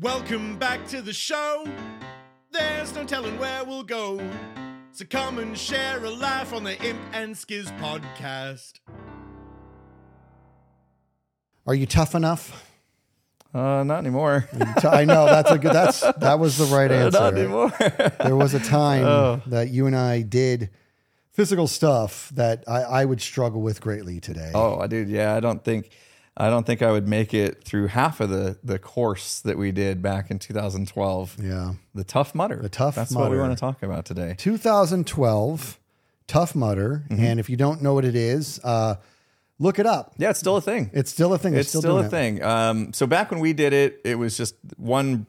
Welcome back to the show. There's no telling where we'll go. So come and share a laugh on the Imp and Skizz podcast. Are you tough enough? Uh, not anymore. I know that's a good. That's that was the right answer. not anymore. There was a time Oh. that you and I did physical stuff that I, I would struggle with greatly today. oh, I did. Yeah, I don't think, I don't think I would make it through half of the the course that we did back in 2012. Yeah, The Tough Mudder. The Tough That's what we want to talk about today. 2012 Tough Mudder, Mm-hmm. and if you don't know what it is, uh, look it up. Yeah, it's still a thing. It's still a thing. They're it's still, doing a thing. Um, so back when we did it, it was just one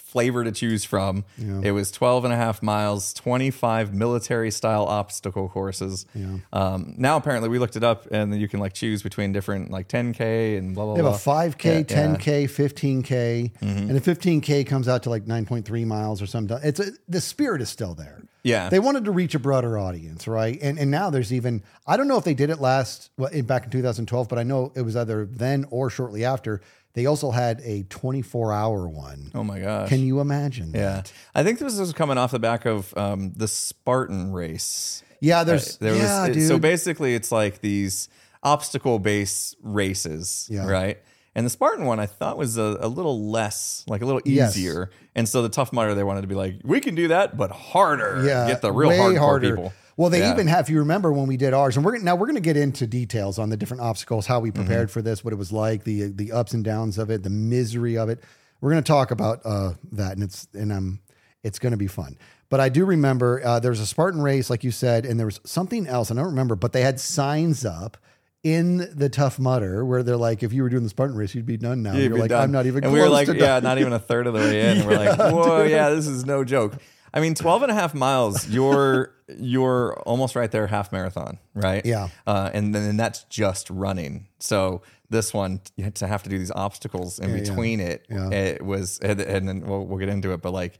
flavor to choose from. It was 12 and a half miles, 25 military style obstacle courses. Um, now apparently we looked it up and then you can like choose between different like 10K and blah, blah, They blah. have a 5K, Yeah, yeah. 10K, 15K, Mm-hmm. and the 15K comes out to like 9.3 miles or something. It's a, the spirit is still there. Yeah. They wanted to reach a broader audience, right? And and now there's even I don't know if they did it last well, in, back in 2012, but I know it was either then or shortly after. They also had a 24 hour one. Oh my gosh. Can you imagine? yeah. that? I think this was coming off the back of um, the Spartan race. yeah. There's There yeah, was, dude. So basically, it's like these obstacle based races, Yeah. right? And the Spartan one I thought was a, a little less, like a little Yes. easier. And so the Tough Mudder, they wanted to be like, we can do that, but harder. yeah, Get the real hardcore harder. people. Well, they Yeah. even have. If you remember when we did ours, and we're now we're going to get into details on the different obstacles, how we Mm-hmm. prepared for this, what it was like, the the ups and downs of it, the misery of it. We're going to talk about uh, that, and it's and um, it's going to be fun. But I do remember uh, there was a Spartan race, like you said, and there was something else. I don't remember, but they had signs up. In the Tough Mudder, where they're like, if you were doing the Spartan race, you'd be done now. You'd You're like, done. I'm not even. And we were like, yeah, done. not even a third of the way in. And we're like, whoa, yeah, this is no joke. I mean, 12 and a half miles, you're you're almost right there, half marathon, right? Yeah. Uh, and then and that's just running. So this one, you had to have to do these obstacles in yeah. between it. Yeah. It was, and, and then we'll, we'll get into it, but like,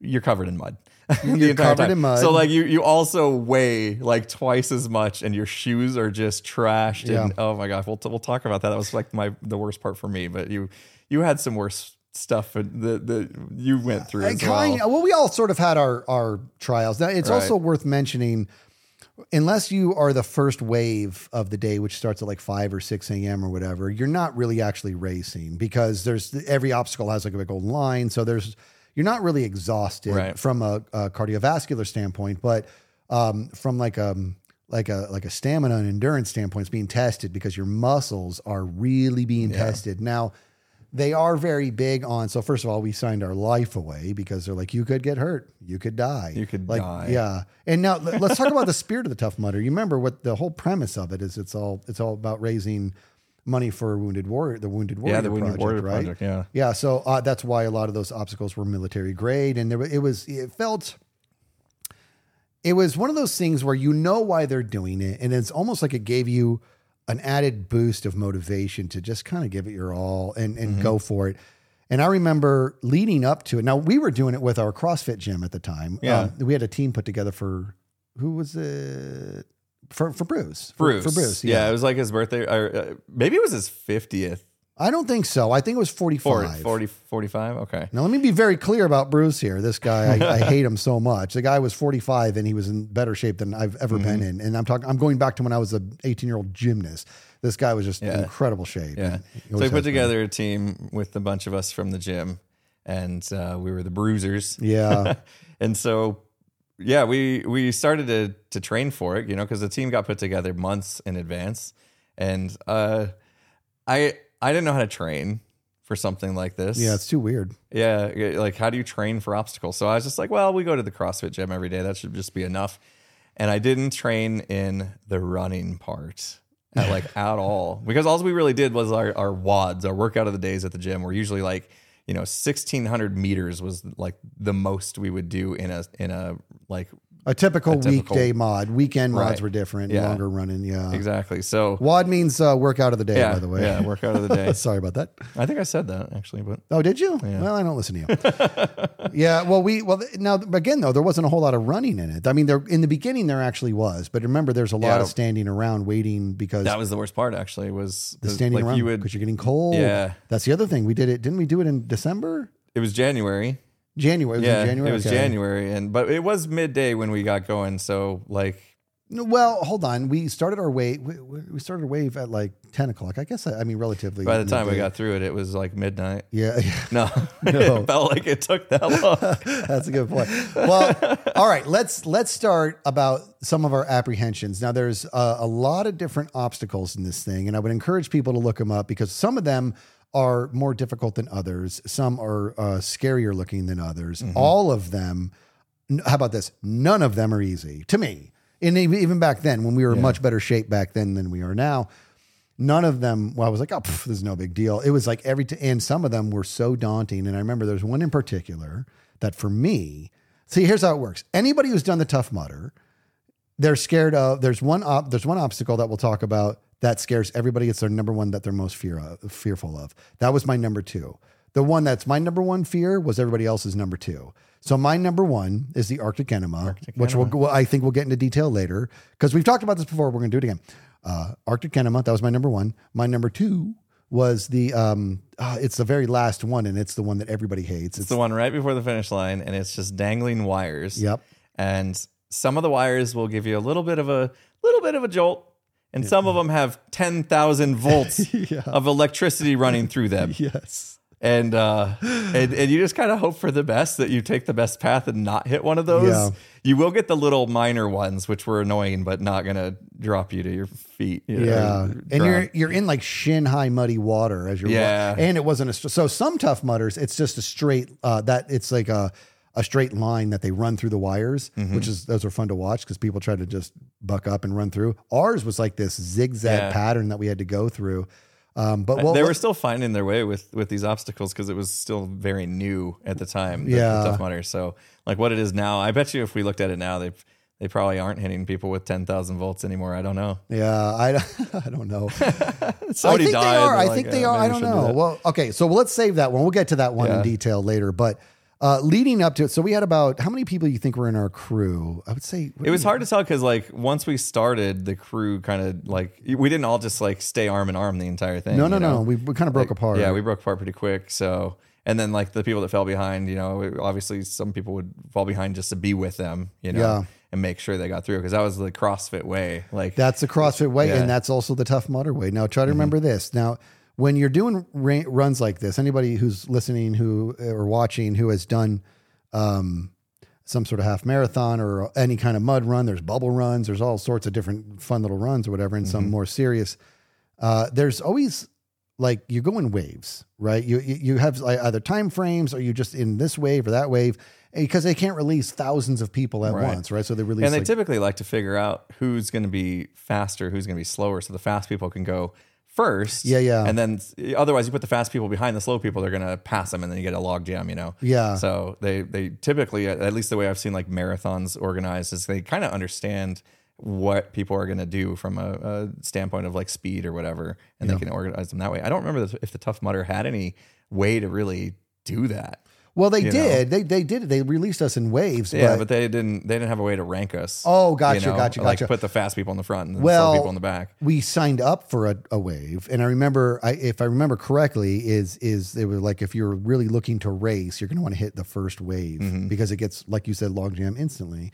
you're covered in mud. You're covered time. in mud. So like you you also weigh like twice as much, and your shoes are just trashed. Yeah. And oh my gosh, we'll we'll talk about that. That was like my the worst part for me. But you you had some worse stuff that that you went through as kind well. well, we all sort of had our our trials. Now, it's Right. also worth mentioning, unless you are the first wave of the day, which starts at like five or six a.m. or whatever, you're not really actually racing because there's every obstacle has like a big old line. So there's you're not really exhausted Right. from a, a cardiovascular standpoint, but um, from like um like a like a stamina and endurance standpoint, it's being tested because your muscles are really being tested now they are very big on so first of all we signed our life away because they're like you could get hurt. You could die. You could like die. yeah. And now let- let's talk about the spirit of the tough mudder. You remember what the whole premise of it is it's all it's all about raising money for a wounded warrior the wounded warrior Yeah, the Wounded project, Warrior right? Project, yeah. yeah so uh, that's why a lot of those obstacles were military grade and there it was it felt it was one of those things where you know why they're doing it and it's almost like it gave you an added boost of motivation to just kind of give it your all and and Mm-hmm. go for it and i remember leading up to it now we were doing it with our crossfit gym at the time Yeah. Um, we had a team put together for who was it for for bruce For- Bruce. for, bruce yeah. it was like his birthday. Or, uh, maybe it was his 50th. I don't think so i think it was 45 40, 40, 45. Okay. Now, let me be very clear about Bruce here. This guy, I, I hate him so much. The guy was 45 and he was in better shape than I've ever been Mm-hmm. in. And I'm talking, I'm going back to when I was an 18 year old gymnast. This guy was just in Yeah. incredible shape. Yeah. He So we put has been. together a team with a bunch of us from the gym, and uh, we were the Bruisers. Yeah. and so yeah we we started to to train for it you know because the team got put together months in advance and uh i i didn't know how to train for something like this Yeah. It's too weird. yeah like how do you train for obstacles so i was just like well we go to the crossfit gym every day that should just be enough and i didn't train in the running part at like at all because all we really did was our, our WODs our workout of the days at the gym were usually like you know 1600 meters was like the most we would do in a in a like A typical, typical- weekday WOD. Weekend WODs Right. were different, Yeah. longer running. Yeah. exactly so WOD means uh, workout of the day, yeah by the way. yeah workout of the day Sorry about that. i think i said that actually but Oh, did you? Well, I don't listen to you. yeah. Well, we well now again though there wasn't a whole lot of running in it. I mean, there in the beginning there actually was, but remember there's a lot Yeah. of standing around waiting because that was the worst part actually was the standing like around you because you're getting cold. Yeah. That's the other thing. We did it. Didn't we do it in December? it was January. January. Was yeah, in January. it was Okay. January, and but it was midday when we got going. So like, Well, hold on. We started our wave. We, we started a wave at like ten o'clock. I guess. I mean, relatively. by the time we got through it, it was like midnight. Yeah. No, No. it felt like it took that long. That's a good point. Well, all right, let's let's start about some of our apprehensions. Now, there's a, a lot of different obstacles in this thing, and I would encourage people to look them up because some of them are more difficult than others. Some are uh, scarier looking than others. All of them. How about this? None of them are easy to me. And even even back then, when we were in much better shape back then than we are now, none of them well i was like oh pff, this is no big deal it was like every t- and some of them were so daunting and i remember there's one in particular that for me see here's how it works anybody who's done the tough mudder they're scared of there's one op, there's one obstacle that we'll talk about that scares everybody. It's their number one that they're most fear of, fearful of. That was my number two. The one that's my number one fear was everybody else's number two. So my number one is the arctic enema which we'll i think we'll get into detail later because we've talked about this before. We're going to do it again. Uh, arctic enema that was my number one. My number two was the um uh, it's the very last one and it's the one that everybody hates. It's the one right before the finish line, and it's just dangling wires. Yep. And some of the wires will give you a little bit of a little bit of a jolt, and some of them have ten thousand volts of electricity running through them. yes And uh, and and you just kind of hope for the best that you take the best path and not hit one of those. Yeah. You will get the little minor ones, which were annoying, but not gonna drop you to your feet. you know, Yeah, and you're you're in like shin high muddy water as you're Yeah. and it wasn't a so some tough mudders it's just a straight uh, that it's like a a straight line that they run through the wires, Mm-hmm. which is those are fun to watch because people try to just buck up and run through. Ours was like this zigzag Yeah. pattern that we had to go through. Um, but well, they were still finding their way with with these obstacles because it was still very new at the time. the- the Yeah. Tough Mudder. So like what it is now, I bet you if we looked at it now, they they probably aren't hitting people with ten thousand volts anymore. I don't know. yeah, I, I don't know. Somebody I think died. they are. I like, think "Uh, they are. I don't shouldn't do know. Well, okay. So let's save that one. We'll get to that one in detail later. But uh, leading up to it, so we had about how many people you think were in our crew? I would say It was hard to tell because like once we started, the crew kind of like we didn't all just like stay arm in arm the entire thing. No, no, you know? no. We, we kind of broke apart. Yeah, we broke apart pretty quick. So, and then like the people that fell behind, you know, obviously some people would fall behind just to be with them, you know, Yeah. and make sure they got through because that was the CrossFit way. Like, That's the CrossFit way, Yeah. Mm-hmm. and that's also the Tough Mudder way. Now, try to remember this. Now, when you're doing ra- runs like this, anybody who's listening who or watching who has done um, some sort of half marathon or any kind of mud run, there's bubble runs, there's all sorts of different fun little runs or whatever, and some Mm-hmm. more serious. Uh, there's always like you go in waves, right? You you you have like either time frames or you just in this wave or that wave because they can't release thousands of people at Right. once, right? So they release and they like, typically like to figure out who's going to be faster, who's going to be slower, so the fast people can go first. Yeah, yeah. And then otherwise, you put the fast people behind the slow people, they're going to pass them, and then you get a log jam. You know. Yeah. So they they typically, at least the way I've seen like marathons organized, is they kind of understand what people are going to do from a, a standpoint of like speed or whatever, and they can organize them that way. I don't remember if the Tough Mudder had any way to really do that. Well, they you did. They they did. They released us in waves. Yeah, but, but they didn't. They didn't have a way to rank us. Oh, gotcha, gotcha, Like gotcha. put the fast people in the front and the well, slow people in the back. we signed up for a, a wave, and I remember, I, if I remember correctly, is is it was like if you're really looking to race, you're going to want to hit the first wave Mm-hmm. because it gets like you said, logjam instantly.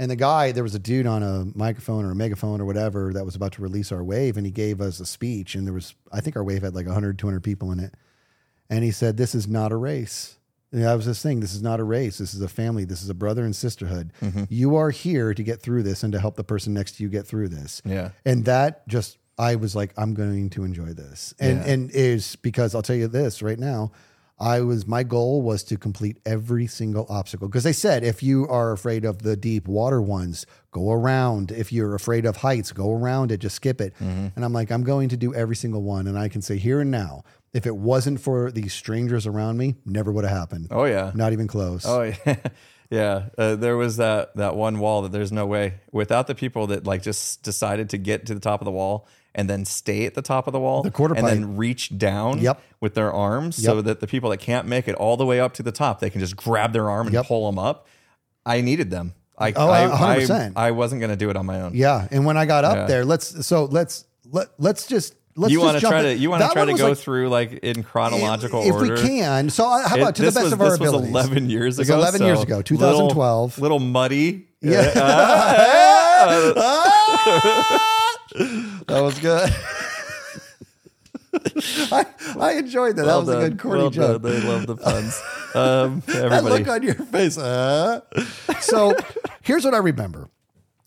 And the guy, there was a dude on a microphone or a megaphone or whatever that was about to release our wave, and he gave us a speech, and there was, I think our wave had like 100, 200 people in it, and he said, "This is not a race." And that was his thing. This is not a race. This is a family. This is a brother and sisterhood. Mm-hmm. You are here to get through this and to help the person next to you get through this. Yeah. And that just, I was like, I'm going to enjoy this. And Yeah. and is because I'll tell you this right now. I was my goal was to complete every single obstacle because they said if you are afraid of the deep water ones, go around. If you're afraid of heights, go around it. Just skip it. Mm-hmm. And I'm like, I'm going to do every single one. And I can say here and now, if it wasn't for these strangers around me, never would have happened. Oh yeah. Not even close. Oh yeah. Yeah, uh, there was that that one wall that there's no way without the people that like just decided to get to the top of the wall and then stay at the top of the wall, the quarter and pipe. then reach down Yep. with their arms so that the people that can't make it all the way up to the top, they can just grab their arm and Yep. pull them up. I needed them. I Oh, I, 100%. I, I wasn't going to do it on my own. Yeah, and when I got up Yeah. there, let's so let's let let's just let's you want to try in. to you want to try to go like- through like in chronological if order. If we can. So how It- about to the best was, of our this was abilities? 11 years It was ago. 11 years ago, little- 2012. Little, muddy. Yeah. Ah! that was good. I, I enjoyed that. well that was done. a good corny well joke. Done. They love the puns. Um, That look on your face. Uh. So here's what I remember.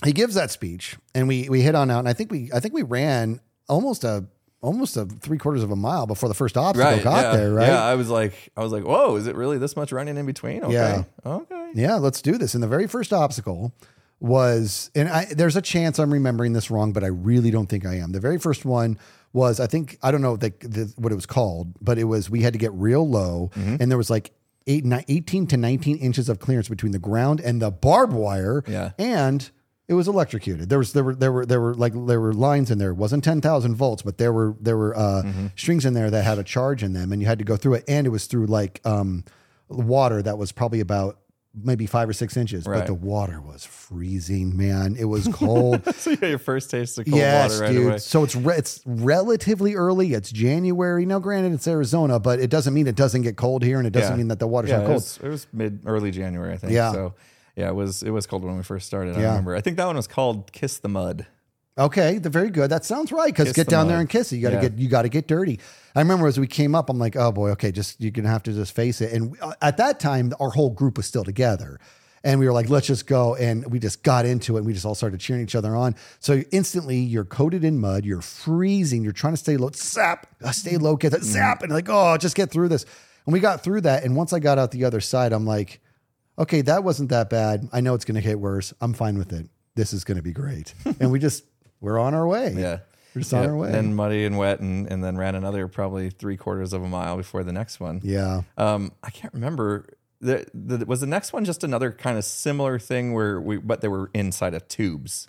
He gives that speech, and we we hit on out, and I think we I think we ran almost a almost a three quarters of a mile before the first obstacle right. got yeah. there. Right? Yeah. I was like, I was like, whoa, is it really this much running in between? Okay. Yeah. Okay. Yeah, let's do this. And the very first obstacle was, and I, there's a chance I'm remembering this wrong, but I really don't think I am. The very first one was, I think, I don't know the, the, what it was called, but it was, we had to get real low Mm-hmm. and there was like eight, 18 to 19 inches of clearance between the ground and the barbed wire. Yeah. And it was electrocuted. There was, there were, there were, there were like, there were lines in there. It wasn't 10,000 volts, but there were, there were, uh, Mm-hmm. strings in there that had a charge in them and you had to go through it. And it was through like, um, water that was probably about maybe five or six inches, but the water was freezing, man. It was cold. So you got your first taste of cold yes, water right dude. away. So it's re- it's relatively early. It's January. Now, granted, it's Arizona, but it doesn't mean it doesn't get cold here, and it doesn't Yeah. mean that the water's yeah, not it cold. was, it was mid early January, I think. Yeah. So yeah, it was it was cold when we first started. I Yeah. remember. I think that one was called Kiss the Mud. Okay, the very good. That sounds right. Because Kiss get the down there mud. and kiss it. You got to Yeah. get you got to get dirty. I remember as we came up, I'm like, oh boy, okay, just you're gonna have to just face it. And uh, at that time, our whole group was still together, and we were like, let's just go. And we just got into it. and We just all started cheering each other on. So instantly, you're coated in mud. You're freezing. You're trying to stay low. Zap, uh, stay low, get that zap, and like, oh, just get through this. And we got through that. And once I got out the other side, I'm like, okay, that wasn't that bad. I know it's gonna get worse. I'm fine with it. This is gonna be great. and we just we're on our way. Yeah. We're just on our way. And muddy and wet, and, and then ran another probably three quarters of a mile before the next one. yeah. Um, I can't remember. The, the, was the next one just another kind of similar thing where we, but they were inside of tubes.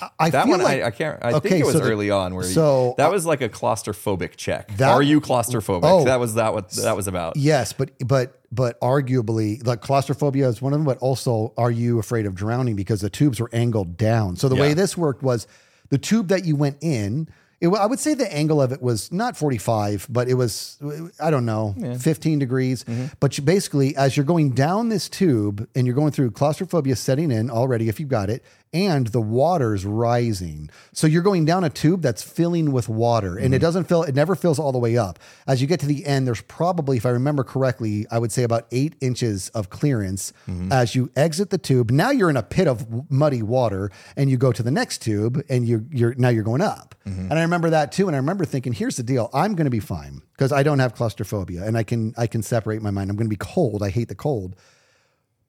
I, I that one like- I, I can't. I Okay, think it was so the- early on where you- so, that uh, was like a claustrophobic check. that- Are you claustrophobic? Oh. that was that what that was about. Yes, but but but arguably, like claustrophobia is one of them. But also, are you afraid of drowning because the tubes were angled down? So the way this worked was the tube that you went in. It, I would say the angle of it was not 45, but it was, I don't know, 15 degrees. Mm-hmm. But you basically, as you're going down this tube and you're going through claustrophobia setting in already, if you've got it, and the water's rising. So you're going down a tube that's filling with water and it Mm-hmm. doesn't fill, it never fills all the way up. As you get to the end, there's probably, if I remember correctly, I would say about eight inches of clearance Mm-hmm. as you exit the tube. Now you're in a pit of muddy water and you go to the next tube and you, you're now you're going up. Mm-hmm. And I remember that too. And I remember thinking, here's the deal. I'm going to be fine because I don't have claustrophobia and I can, I can separate my mind. I'm going to be cold. I hate the cold.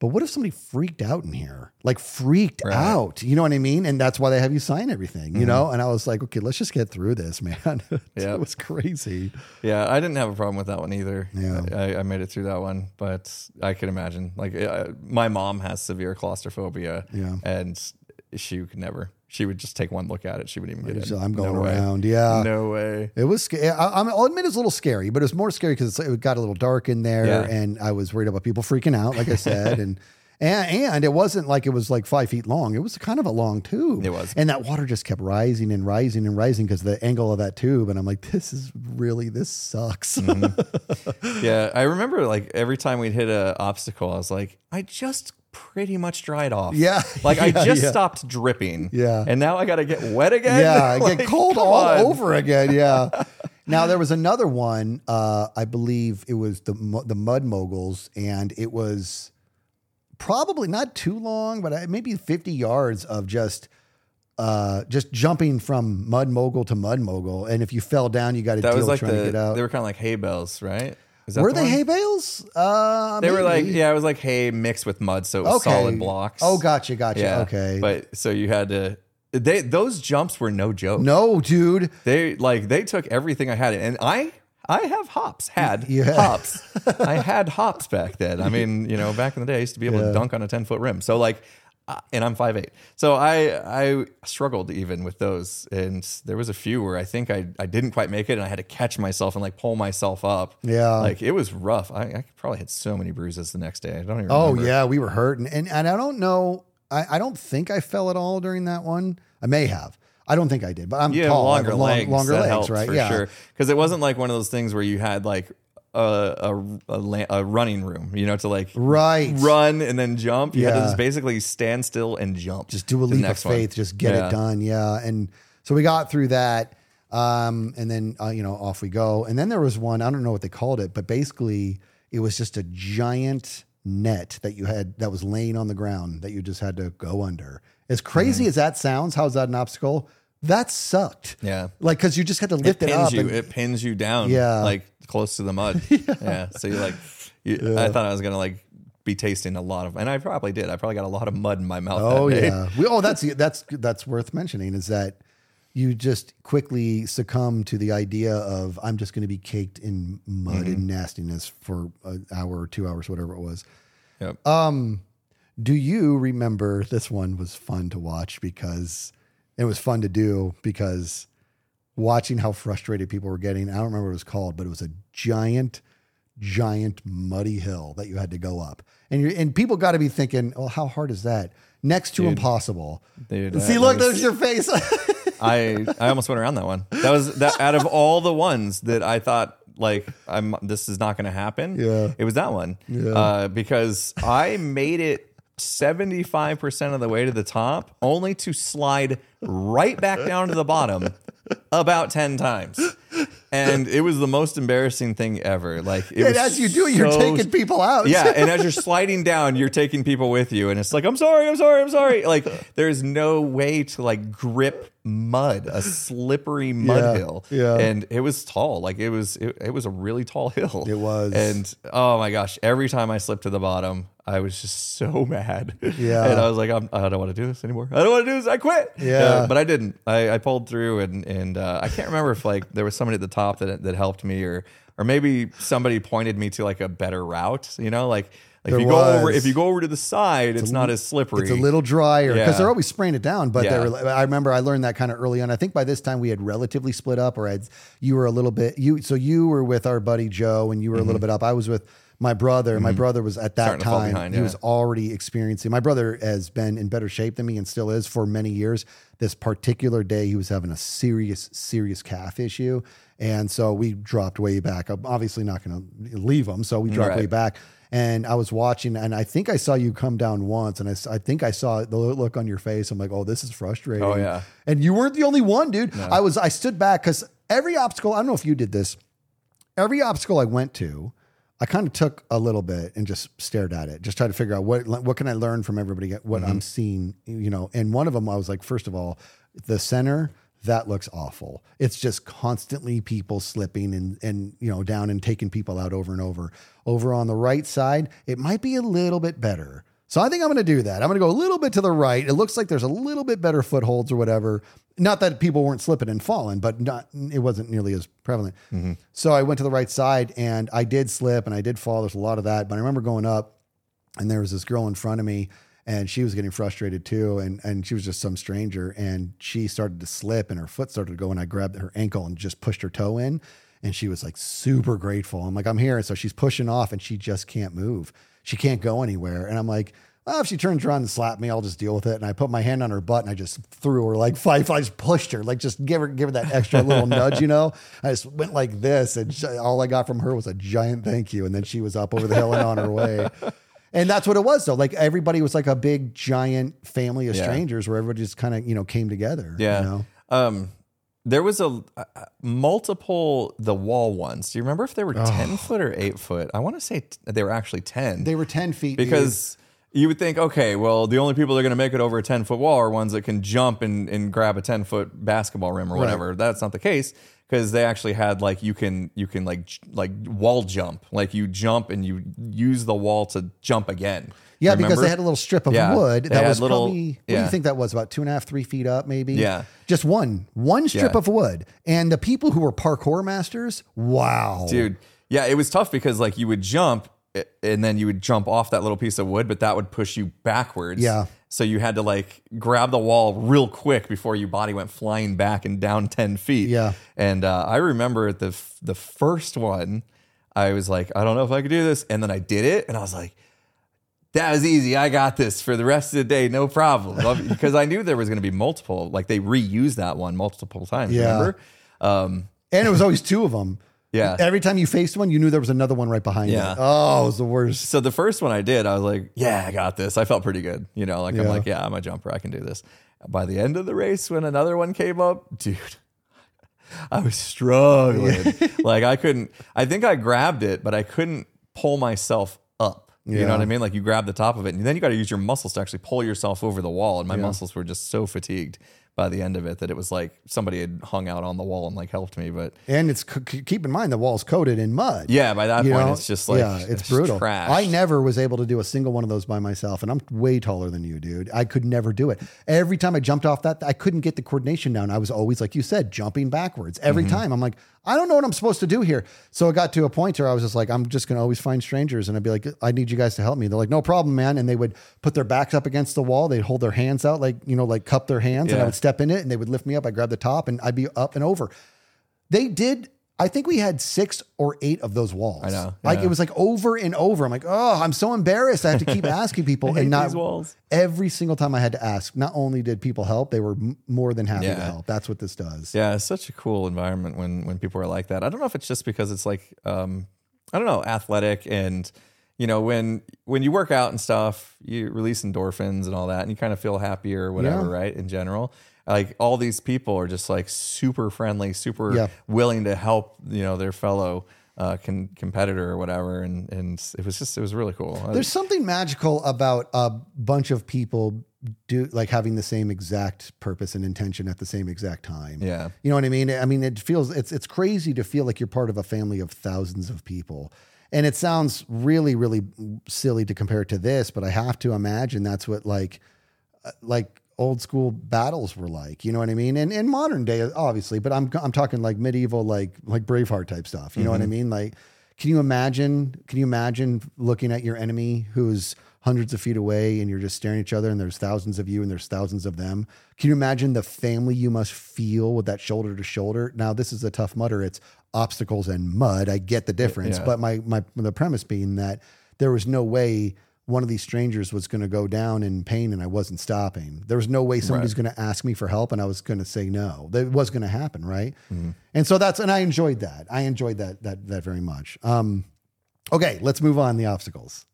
But what if somebody freaked out in here? Like freaked Right. Mm-hmm. out. You know what I mean? And that's why they have you sign everything, you know? And I was like, okay, let's just get through this, man. Yeah. it was crazy. Yeah, I didn't have a problem with that one either. Yeah. I, I made it through that one, but I could imagine. Like, uh, my mom has severe claustrophobia, Yeah. and she could never. She would just take one look at it. She wouldn't even get in. I'm going no way. around. Yeah. No way. It was scary. I, I'll admit it's a little scary, but it's more scary because it got a little dark in there, Yeah. and I was worried about people freaking out, like I said, and and and it wasn't like it was like five feet long. It was kind of a long tube. It was. and that water just kept rising and rising and rising because the angle of that tube. And I'm like, this is really this sucks. Mm-hmm. Yeah, I remember like every time we'd hit a obstacle, I was like, I just pretty much dried off. Yeah. like I Yeah, just yeah. stopped dripping. Yeah. and now I got to get wet again. yeah, Like, get cold all on. over again. Yeah. now there was another one. Uh, I believe it was the the Mud Moguls, and it was probably not too long, but I- maybe fifty yards of just. Uh, just jumping from mud mogul to mud mogul, and if you fell down, you got to deal like trying to get out. They were kind of like hay bales, right? Is that Were the they one? hay bales? Uh, They were like, maybe. yeah, it was like hay mixed with mud, so it was solid blocks. Oh, gotcha, gotcha. yeah. Okay. But so you had to. They those jumps were no joke. no, dude. They like they took everything I had, and I I have hops. Had had- hops. I had hops back then. I mean, you know, back in the day, I used to be able Yeah. to dunk on a ten foot rim. So like, and I'm five eight. So I I struggled even with those, and there was a few where I think I I didn't quite make it, and I had to catch myself and like pull myself up. Yeah. like it was rough. I, I probably had so many bruises the next day. I don't even. Oh remember. yeah, we were hurting, and and I don't know. I, I don't think I fell at all during that one. I may have. I don't think I did, but I'm have tall. Longer long- legs. longer that legs, right? For yeah, sure. Because it wasn't like one of those things where you had like a a, a, a running room, you know, to like right. run and then jump. You had to Yeah. just basically stand still and jump. just do a leap of next one. faith, just get Yeah. it done. Yeah. And so we got through that. Um, and then, uh, you know, off we go. And then there was one, I don't know what they called it, but basically it was just a giant net that you had that was laying on the ground that you just had to go under. As crazy as that sounds, how's that an obstacle? That sucked. Yeah. Like, cause you just had to lift it, pins up. you. and- it pins you down. Yeah. like close to the mud. yeah. So you're like, you, I thought I was gonna like be tasting a lot of, and I probably did. I probably got a lot of mud in my mouth. Oh that yeah. We, oh, that's that's that's worth mentioning is that you just quickly succumb to the idea of I'm just going to be caked in mud Mm-hmm. and nastiness for an hour or two hours, whatever it was. Yep. Do you remember this one was fun to watch because it was fun to do because watching how frustrated people were getting. I don't remember what it was called, but it was a giant, giant muddy hill that you had to go up. And you and people got to be thinking, well, how hard is that? Next to impossible. Dude, See, look, was- there's your face. I I almost went around that one. That was that out of all the ones that I thought like I'm this is not going to happen. Yeah. it was that one. Yeah. uh, because I made it. 75% of the way to the top only to slide right back down to the bottom about 10 times and it was the most embarrassing thing ever like it and as you do it, you're taking people out. yeah, and as you're sliding down, you're taking people with you, and it's like, I'm sorry, I'm sorry, I'm sorry. Like, there's no way to like grip mud, a slippery mud Yeah, hill. yeah. and it was tall. Like it was, it, it was a really tall hill. It was. and oh my gosh, every time I slipped to the bottom, I was just so mad. Yeah. and I was like, I'm, I don't want to do this anymore. I don't want to do this. I quit. Yeah. Uh, but I didn't. I, I pulled through, and and uh, I can't remember if like there was somebody at the top that that helped me, or or maybe somebody pointed me to like a better route. You know, like like if you go over if you go over to the side, it's, not as slippery. It's a little drier because Yeah. they're always spraying it down. But Yeah. were, I remember I learned that kind of early on. I think by this time we had relatively split up, or I'd, you were a little bit you. So you were with our buddy Joe, and you were a little bit up. I was with my brother. My brother was at that Mm-hmm. Starting time. behind, he yeah. was already experiencing. My brother has been in better shape than me and still is for many years. This particular day, he was having a serious, serious calf issue, and so we dropped way back. I'm obviously not going to leave him, so we dropped Right. way back. And I was watching, and I think I saw you come down once, and I, I think I saw the look on your face. I'm like, oh, this is frustrating. Oh, yeah. And you weren't the only one, dude. I was. I stood back because every obstacle. I don't know if you did this. Every obstacle I went to, I kind of took a little bit and just stared at it, just tried to figure out what what can I learn from everybody, what Mm-hmm. I'm seeing, you know. And one of them, I was like, first of all, the center that looks awful. It's just constantly people slipping and and you know down and taking people out over and over. Over on the right side, it might be a little bit better. So I think I'm going to do that. I'm going to go a little bit to the right. It looks like there's a little bit better footholds or whatever. Not that people weren't slipping and falling, but not it wasn't nearly as prevalent. Mm-hmm. So I went to the right side and I did slip and I did fall. There's a lot of that, but I remember going up and there was this girl in front of me and she was getting frustrated too and and she was just some stranger and she started to slip and her foot started to go and I grabbed her ankle and just pushed her toe in and she was like super grateful. I'm like I'm here and so she's pushing off and she just can't move. She can't go anywhere and I'm like well, if she turns around and slapped me, I'll just deal with it. And I put my hand on her butt and I just threw her like five. I just pushed her, like just give her, give her that extra little nudge, you know. I just went like this, and all I got from her was a giant thank you. And then she was up over the hill and on her way. And that's what it was, though. Like everybody was like a big, giant family of Yeah. strangers, where everybody just kind of you know came together. Yeah. You know? Um, there was a, a multiple the wall ones. Do you remember if they were ten foot or eight foot? I want to say t- they were actually ten They were ten feet dude. because you would think, okay, well, the only people that are going to make it over a ten foot wall are ones that can jump and, and grab a ten foot basketball rim or whatever. That's not the case because they actually had like you can you can like j- like wall jump, like you jump and you use the wall to jump again. Yeah, because they had a little strip of Yeah, wood they that had was little- probably. What do yeah. you think that was? About two and a half, three feet up, maybe. Yeah. just one, one strip Yeah. of wood, and the people who were parkour masters. Wow, dude yeah it was tough because like you would jump eh, and then you would jump off that little piece of wood but that would push you backwards Yeah. So you had to like grab the wall real quick before your body went flying back and down 10 feet Yeah. and uh, i remember the f- the first one i was like i don't know if i could do this and then i did it and i was like that was easy. I got this for the rest of the day, no problem. Because I knew there was going to be multiple. Like they reused that one multiple times. Yeah. Remember? Um, And it was always two of them. Yeah. Every time you faced one, you knew there was another one right behind Yeah. it. Oh, it was the worst. so the first one I did, I was like, yeah, I got this. I felt pretty good. You know, like I'm Yeah. like, yeah, I'm a jumper. I can do this. By the end of the race, when another one came up, dude, I was struggling. like I couldn't, I think I grabbed it, but I couldn't pull myself up. You Yeah. know what I mean? Like you grab the top of it and then you got to use your muscles to actually pull yourself over the wall. And my muscles were just so fatigued by the end of it that it was like somebody had hung out on the wall and like helped me. But And it's keep in mind the wall's coated in mud. yeah, by that You point, know? it's just like, yeah, it's, brutal. Trash. I never was able to do a single one of those by myself, and I'm way taller than you, dude. I could never do it. Every time I jumped off that, I couldn't get the coordination down. I was always, like you said, jumping backwards every Mm-hmm. time. I'm like, I don't know what I'm supposed to do here. So it got to a point where I was just like, I'm just going to always find strangers, and I'd be like, I need you guys to help me. They're like, No problem, man. And they would put their backs up against the wall. They'd hold their hands out, like you know, like cup their hands, and I would step in it, and they would lift me up. I'd grab the top, and I'd be up and over. They did. I think we had six or eight of those walls. I know, Like yeah. it was like over and over. I'm like, oh, I'm so embarrassed. I have to keep asking people, and not walls. every single time I had to ask. Not only did people help, they were m- more than happy to help. That's what this does. Yeah, it's such a cool environment when when people are like that. I don't know if it's just because it's like um I don't know, athletic and you know, when when you work out and stuff, you release endorphins and all that and you kind of feel happier or whatever, Yeah. right? In general. Like all these people are just like super friendly, super Yeah. willing to help, you know, their fellow uh, con- competitor or whatever, and and it was just it was really cool. There's something magical about a bunch of people do like having the same exact purpose and intention at the same exact time. Yeah. You know what I mean? I mean, it feels it's it's crazy to feel like you're part of a family of thousands of people. And it sounds really, really silly to compare it to this, but I have to imagine that's what like uh, like old school battles were like. You know what I mean? And in modern day, obviously, but I'm I'm talking like medieval, like like Braveheart type stuff. You know what I mm-hmm. mean? Like, can you imagine? Can you imagine looking at your enemy who's hundreds of feet away and you're just staring at each other and there's thousands of you and there's thousands of them? Can you imagine the family you must feel with that shoulder to shoulder? Now, this is a Tough Mudder. It's obstacles and mud. I get the difference, Yeah. but my my the premise being that there was no way one of these strangers was going to go down in pain and I wasn't stopping. There was no way somebody's going to ask me for help and I was going to say no. That was going to happen, right? Mm-hmm. And so that's and I enjoyed that. I enjoyed that that that very much. Um, okay, let's move on the obstacles.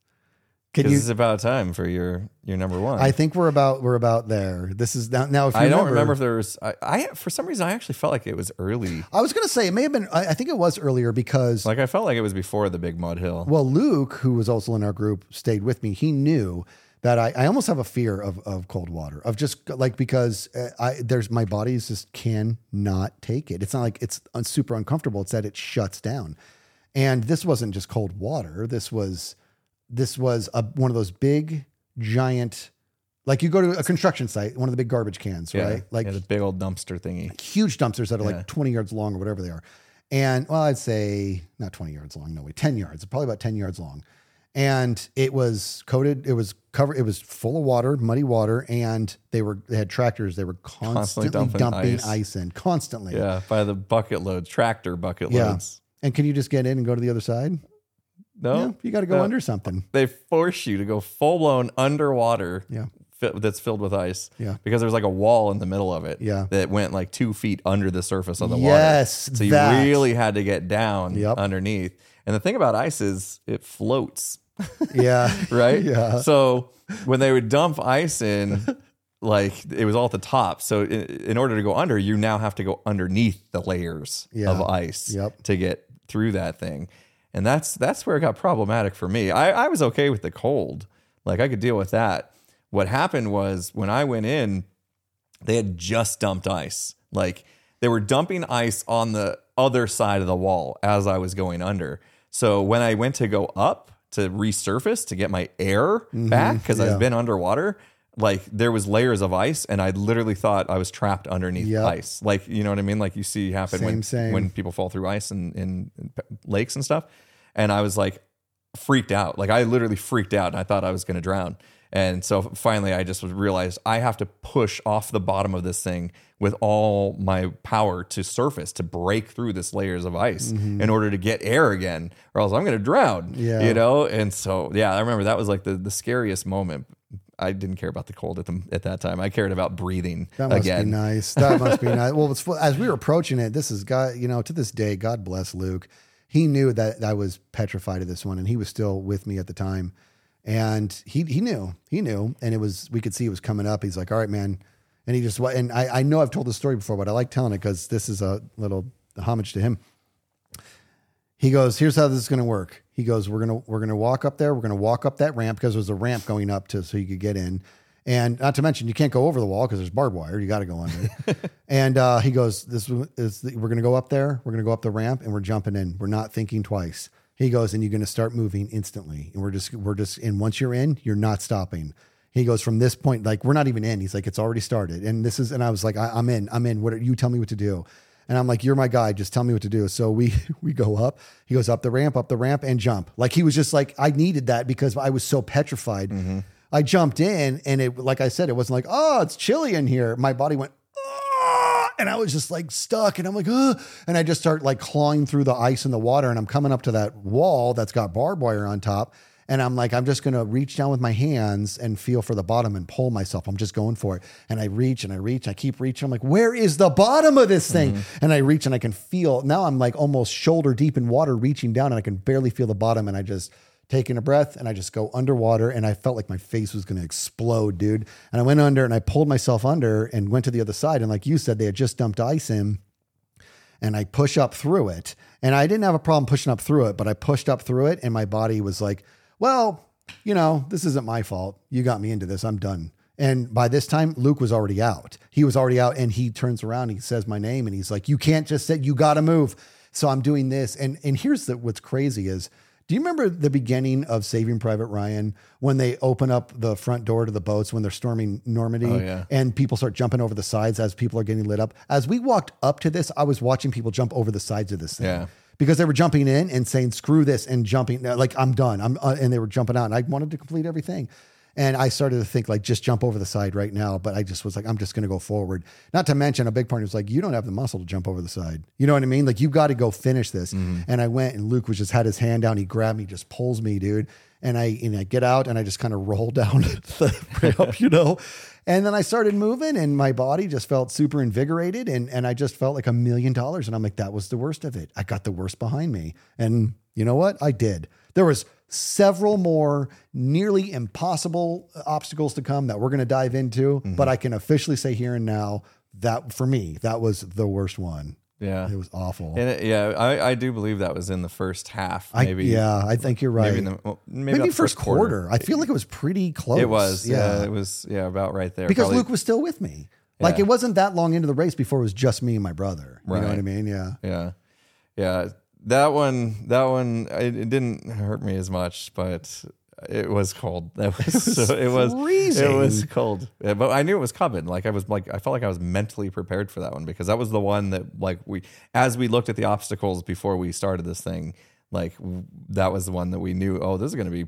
Can Because you? it's about time for your your number one. I think we're about we're about there. This is now. now if you I don't remember, remember if there was. I, I for some reason I actually felt like it was early. I was going to say it may have been. I, I think it was earlier because Like I felt like it was before the big mud hill. Well, Luke, who was also in our group, stayed with me. He knew that I, I almost have a fear of, of cold water, of just like because uh, I there's my body just cannot take it. It's not like it's super uncomfortable. It's that it shuts down. And this wasn't just cold water. This was this was a, one of those big giant, like you go to a construction site, one of the big garbage cans, yeah, right? Like yeah, the big old dumpster thingy. huge dumpsters that are Yeah. like 20 yards long or whatever they are. And well, I'd say not 20 yards long, no way, 10 yards, probably about 10 yards long. And it was coated, it was covered, it was full of water, muddy water, and they were they had tractors, they were constantly, dumping dumping ice. ice. in, constantly. Yeah, by the bucket loads, tractor bucket Yeah. loads. And can you just get in and go to the other side? No, Yeah, you got to go No. under something. they force you to go full blown underwater. Yeah. fi- That's filled with ice. Yeah. Because there's like a wall in the middle of it. Yeah. That went like two feet under the surface of the Yes, water. So you that. really had to get down Yep. underneath. And the thing about ice is it floats. Yeah. right? Yeah. So when they would dump ice in, like it was all at the top. So in, in order to go under, you now have to go underneath the layers Yeah. of ice Yep. to get through that thing. And that's that's where it got problematic for me. I, I was okay with the cold. Like I could deal with that. What happened was when I went in, they had just dumped ice. Like they were dumping ice on the other side of the wall as I was going under. So when I went to go up to resurface to get my air mm-hmm. back because yeah. I've been underwater, like there was layers of ice and I literally thought I was trapped underneath Yep. ice. Like you know what I mean? Like you see happen when Same, same. when people fall through ice in, in lakes and stuff. And I was like freaked out. Like I literally freaked out and I thought I was going to drown. And so finally, I just realized I have to push off the bottom of this thing with all my power to surface to break through this layers of ice mm-hmm. in order to get air again, or else I'm going to drown. Yeah. you know. And so, yeah, I remember that was like the the scariest moment. I didn't care about the cold at the at that time. I cared about breathing That must again. be nice. That must be nice. Well, it's, as we were approaching it, this is God, you know, to this day, God bless Luke. He knew that I was petrified of this one and he was still with me at the time. And he, he knew, he knew. And it was, we could see it was coming up. He's like, all right, man. And he just, and I, I know I've told this story before, but I like telling it because this is a little homage to him. He goes, here's how this is going to work. He goes, we're going to, we're going to walk up there. We're going to walk up that ramp because there's a ramp going up to, so you could get in. And not to mention, you can't go over the wall because there's barbed wire. You got to go under. and uh, he goes, "This is the, we're going to go up there. We're going to go up the ramp, and we're jumping in. We're not thinking twice." He goes, and you're going to start moving instantly. And we're just, we're just, and once you're in, you're not stopping. He goes from this point, like we're not even in. He's like, it's already started. And this is, and I was like, I, I'm in. I'm in. What? Are, you tell me what to do. And I'm like, you're my guy. Just tell me what to do. So we we go up. He goes up the ramp, up the ramp, and jump. Like he was just like, I needed that because I was so petrified. I jumped in, and it, like I said, it wasn't like, oh, it's chilly in here. My body went, "Ah," and I was just like stuck, and I'm like, Ugh. and I just start like clawing through the ice and the water, and I'm coming up to that wall that's got barbed wire on top. And I'm like, I'm just gonna reach down with my hands and feel for the bottom and pull myself. I'm just going for it. And I reach and I reach, I keep reaching. I'm like, where is the bottom of this thing? Mm-hmm. And I reach and I can feel now I'm like almost shoulder deep in water, reaching down, and I can barely feel the bottom. And I just taking a breath and I just go underwater and I felt like my face was going to explode, dude. And I went under and I pulled myself under and went to the other side. And like you said, they had just dumped ice in and I push up through it. And I didn't have a problem pushing up through it, but I pushed up through it and my body was like, well, you know, this isn't my fault. You got me into this. I'm done. And by this time, Luke was already out. He was already out and he turns around, he says my name and he's like, you can't just say, you got to move. So I'm doing this. And, and here's the, what's crazy is, do you remember the beginning of Saving Private Ryan when they open up the front door to the boats when they're storming Normandy Oh, yeah. and people start jumping over the sides as people are getting lit up? As we walked up to this, I was watching people jump over the sides of this thing Yeah. Because they were jumping in and saying "screw this" and jumping like I'm done. I'm uh, and they were jumping out, and I wanted to complete everything. And I started to think like just jump over the side right now, but I just was like I'm just going to go forward. Not to mention a big part was like you don't have the muscle to jump over the side. You know what I mean? Like you got to go finish this. And I went and Luke was just had his hand down. He grabbed me, just pulls me, dude. And I and I get out and I just kind of roll down the ramp, you know. And then I started moving and my body just felt super invigorated and, and I just felt like a million dollars. And I'm like, that was the worst of it. I got the worst behind me. And you know what? I did. There was several more nearly impossible obstacles to come that we're going to dive into, but mm-hmm. I can officially say here and now that for me, that was the worst one. Yeah. It was awful. And it, yeah, I, I do believe that was in the first half. I, Maybe. yeah, I think you're right. Maybe, in the, well, maybe, Maybe the first quarter. I feel like it was pretty close. It was. Yeah. It was. Yeah. About right there. because Probably- Luke was still with me. Like Yeah. it wasn't that long into the race before it was just me and my brother. You know what I mean? Yeah. Yeah. Yeah. That one, that one, it, it didn't hurt me as much, but it was cold. That was, so, it was, freezing. it was cold. Yeah, but I knew it was coming. Like I was like, I felt like I was mentally prepared for that one because that was the one that like we, as we looked at the obstacles before we started this thing, like that was the one that we knew, oh, this is going to be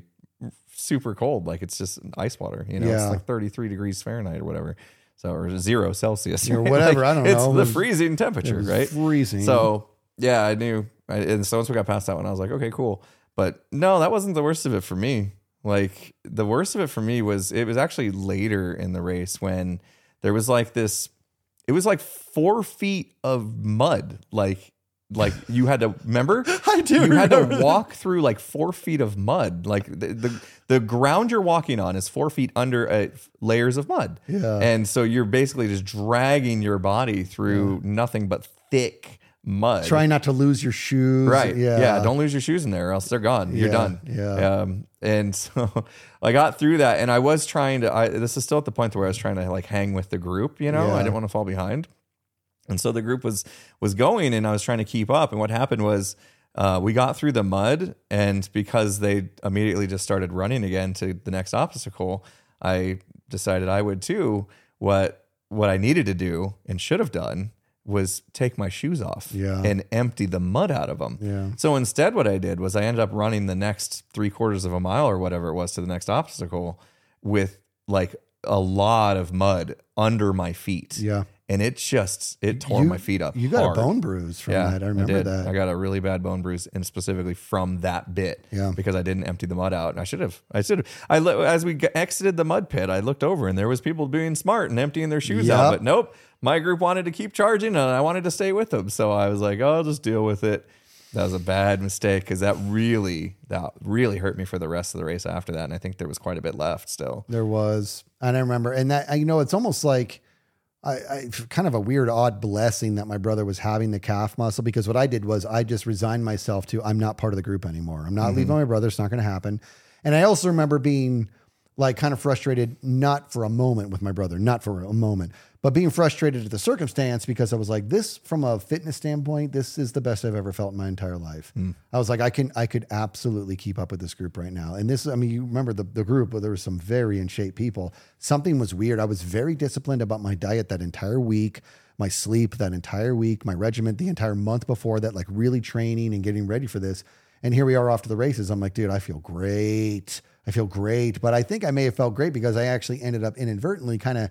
super cold. Like it's just ice water, you know, Yeah. it's like 33 degrees Fahrenheit or whatever. So, or zero Celsius Or right? whatever, I don't it's know. It the was- freezing temperature, right? freezing. So yeah, I knew. I, and so once we got past that one, I was like, okay, cool. But no, that wasn't the worst of it for me. Like the worst of it for me was it was actually later in the race when there was like this. It was like four feet of mud. Like like you had to remember. I do You had to remember that. walk through like four feet of mud. Like the, the the ground you're walking on is four feet under uh, layers of mud. Yeah. And so you're basically just dragging your body through nothing but thick mud. Try not to lose your shoes. Right. Yeah. Yeah. Don't lose your shoes in there or else they're gone. You're Yeah, done. yeah. Um, and so I got through that and I was trying to, I, this is still at the point where I was trying to like hang with the group, you know, Yeah. I didn't want to fall behind. And so the group was, was going and I was trying to keep up. And what happened was, uh, we got through the mud and because they immediately just started running again to the next obstacle, I decided I would too. What, what I needed to do and should have done was take my shoes off Yeah. and empty the mud out of them. Yeah. So instead, what I did was I ended up running the next three quarters of a mile or whatever it was to the next obstacle. with like a lot of mud under my feet. Yeah. And it just it tore You- my feet up. You got hard. a bone bruise from that. I remember did. that. I got a really bad bone bruise, and specifically from that bit. Yeah. Because I didn't empty the mud out. And I should have. I should have. I as we exited the mud pit, I looked over, and there was people being smart and emptying their shoes Yep. out. But nope, my group wanted to keep charging, and I wanted to stay with them. So I was like, oh, I'll just deal with it. That was a bad mistake because that really that really hurt me for the rest of the race after that. And I think there was quite a bit left still. There was, and I remember, and that you know, it's almost like I, I kind of a weird, odd blessing that my brother was having the calf muscle because what I did was I just resigned myself to I'm not part of the group anymore. I'm not Mm-hmm. leaving my brother. It's not going to happen. And I also remember being like kind of frustrated, not for a moment with my brother, not for a moment, but being frustrated at the circumstance because I was like, this from a fitness standpoint, this is the best I've ever felt in my entire life. Hmm. I was like, I can, I could absolutely keep up with this group right now. And this, I mean, you remember the, the group where there were some very in shape people. Something was weird. I was very disciplined about my diet that entire week, my sleep that entire week, my regiment the entire month before that, like really training and getting ready for this. And here we are off to the races. I'm like, dude, I feel great. I feel great. But I think I may have felt great because I actually ended up inadvertently kind of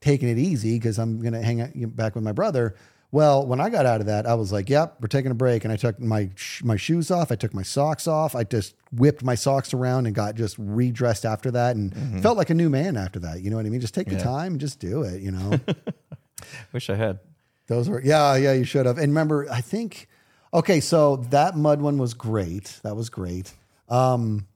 taking it easy because I'm going to hang out back with my brother. Well, when I got out of that, I was like, "Yep, we're taking a break." And I took my sh- my shoes off. I took my socks off. I just whipped my socks around and got just redressed after that, and felt like a new man after that. You know what I mean? Just take the time and just do it. You know, Wish I had. those were yeah, yeah. You should have. And remember, I think okay, so that mud one was great. That was great. Um,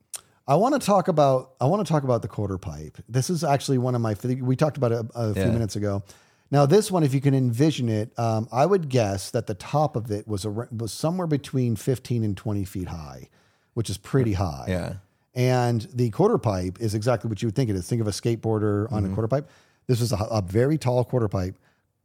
I want to talk about I want to talk about the quarter pipe. This is actually one of my we talked about it a, a few Yeah. minutes ago. Now this one, if you can envision it, um, I would guess that the top of it was a, was somewhere between fifteen and twenty feet high, which is pretty high. Yeah. And the quarter pipe is exactly what you would think it is. Think of a skateboarder on Mm-hmm. a quarter pipe. This was a, a very tall quarter pipe.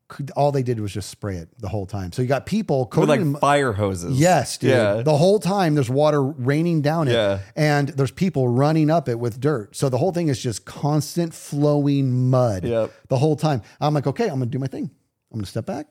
Could- All they did was just spray it the whole time. So you got people With coated like in fire hoses. Yes, dude. Yeah. The whole time there's water raining down it. Yeah. And there's people running up it with dirt. So the whole thing is just constant flowing mud Yep. the whole time. I'm like, okay, I'm going to do my thing. I'm going to step back.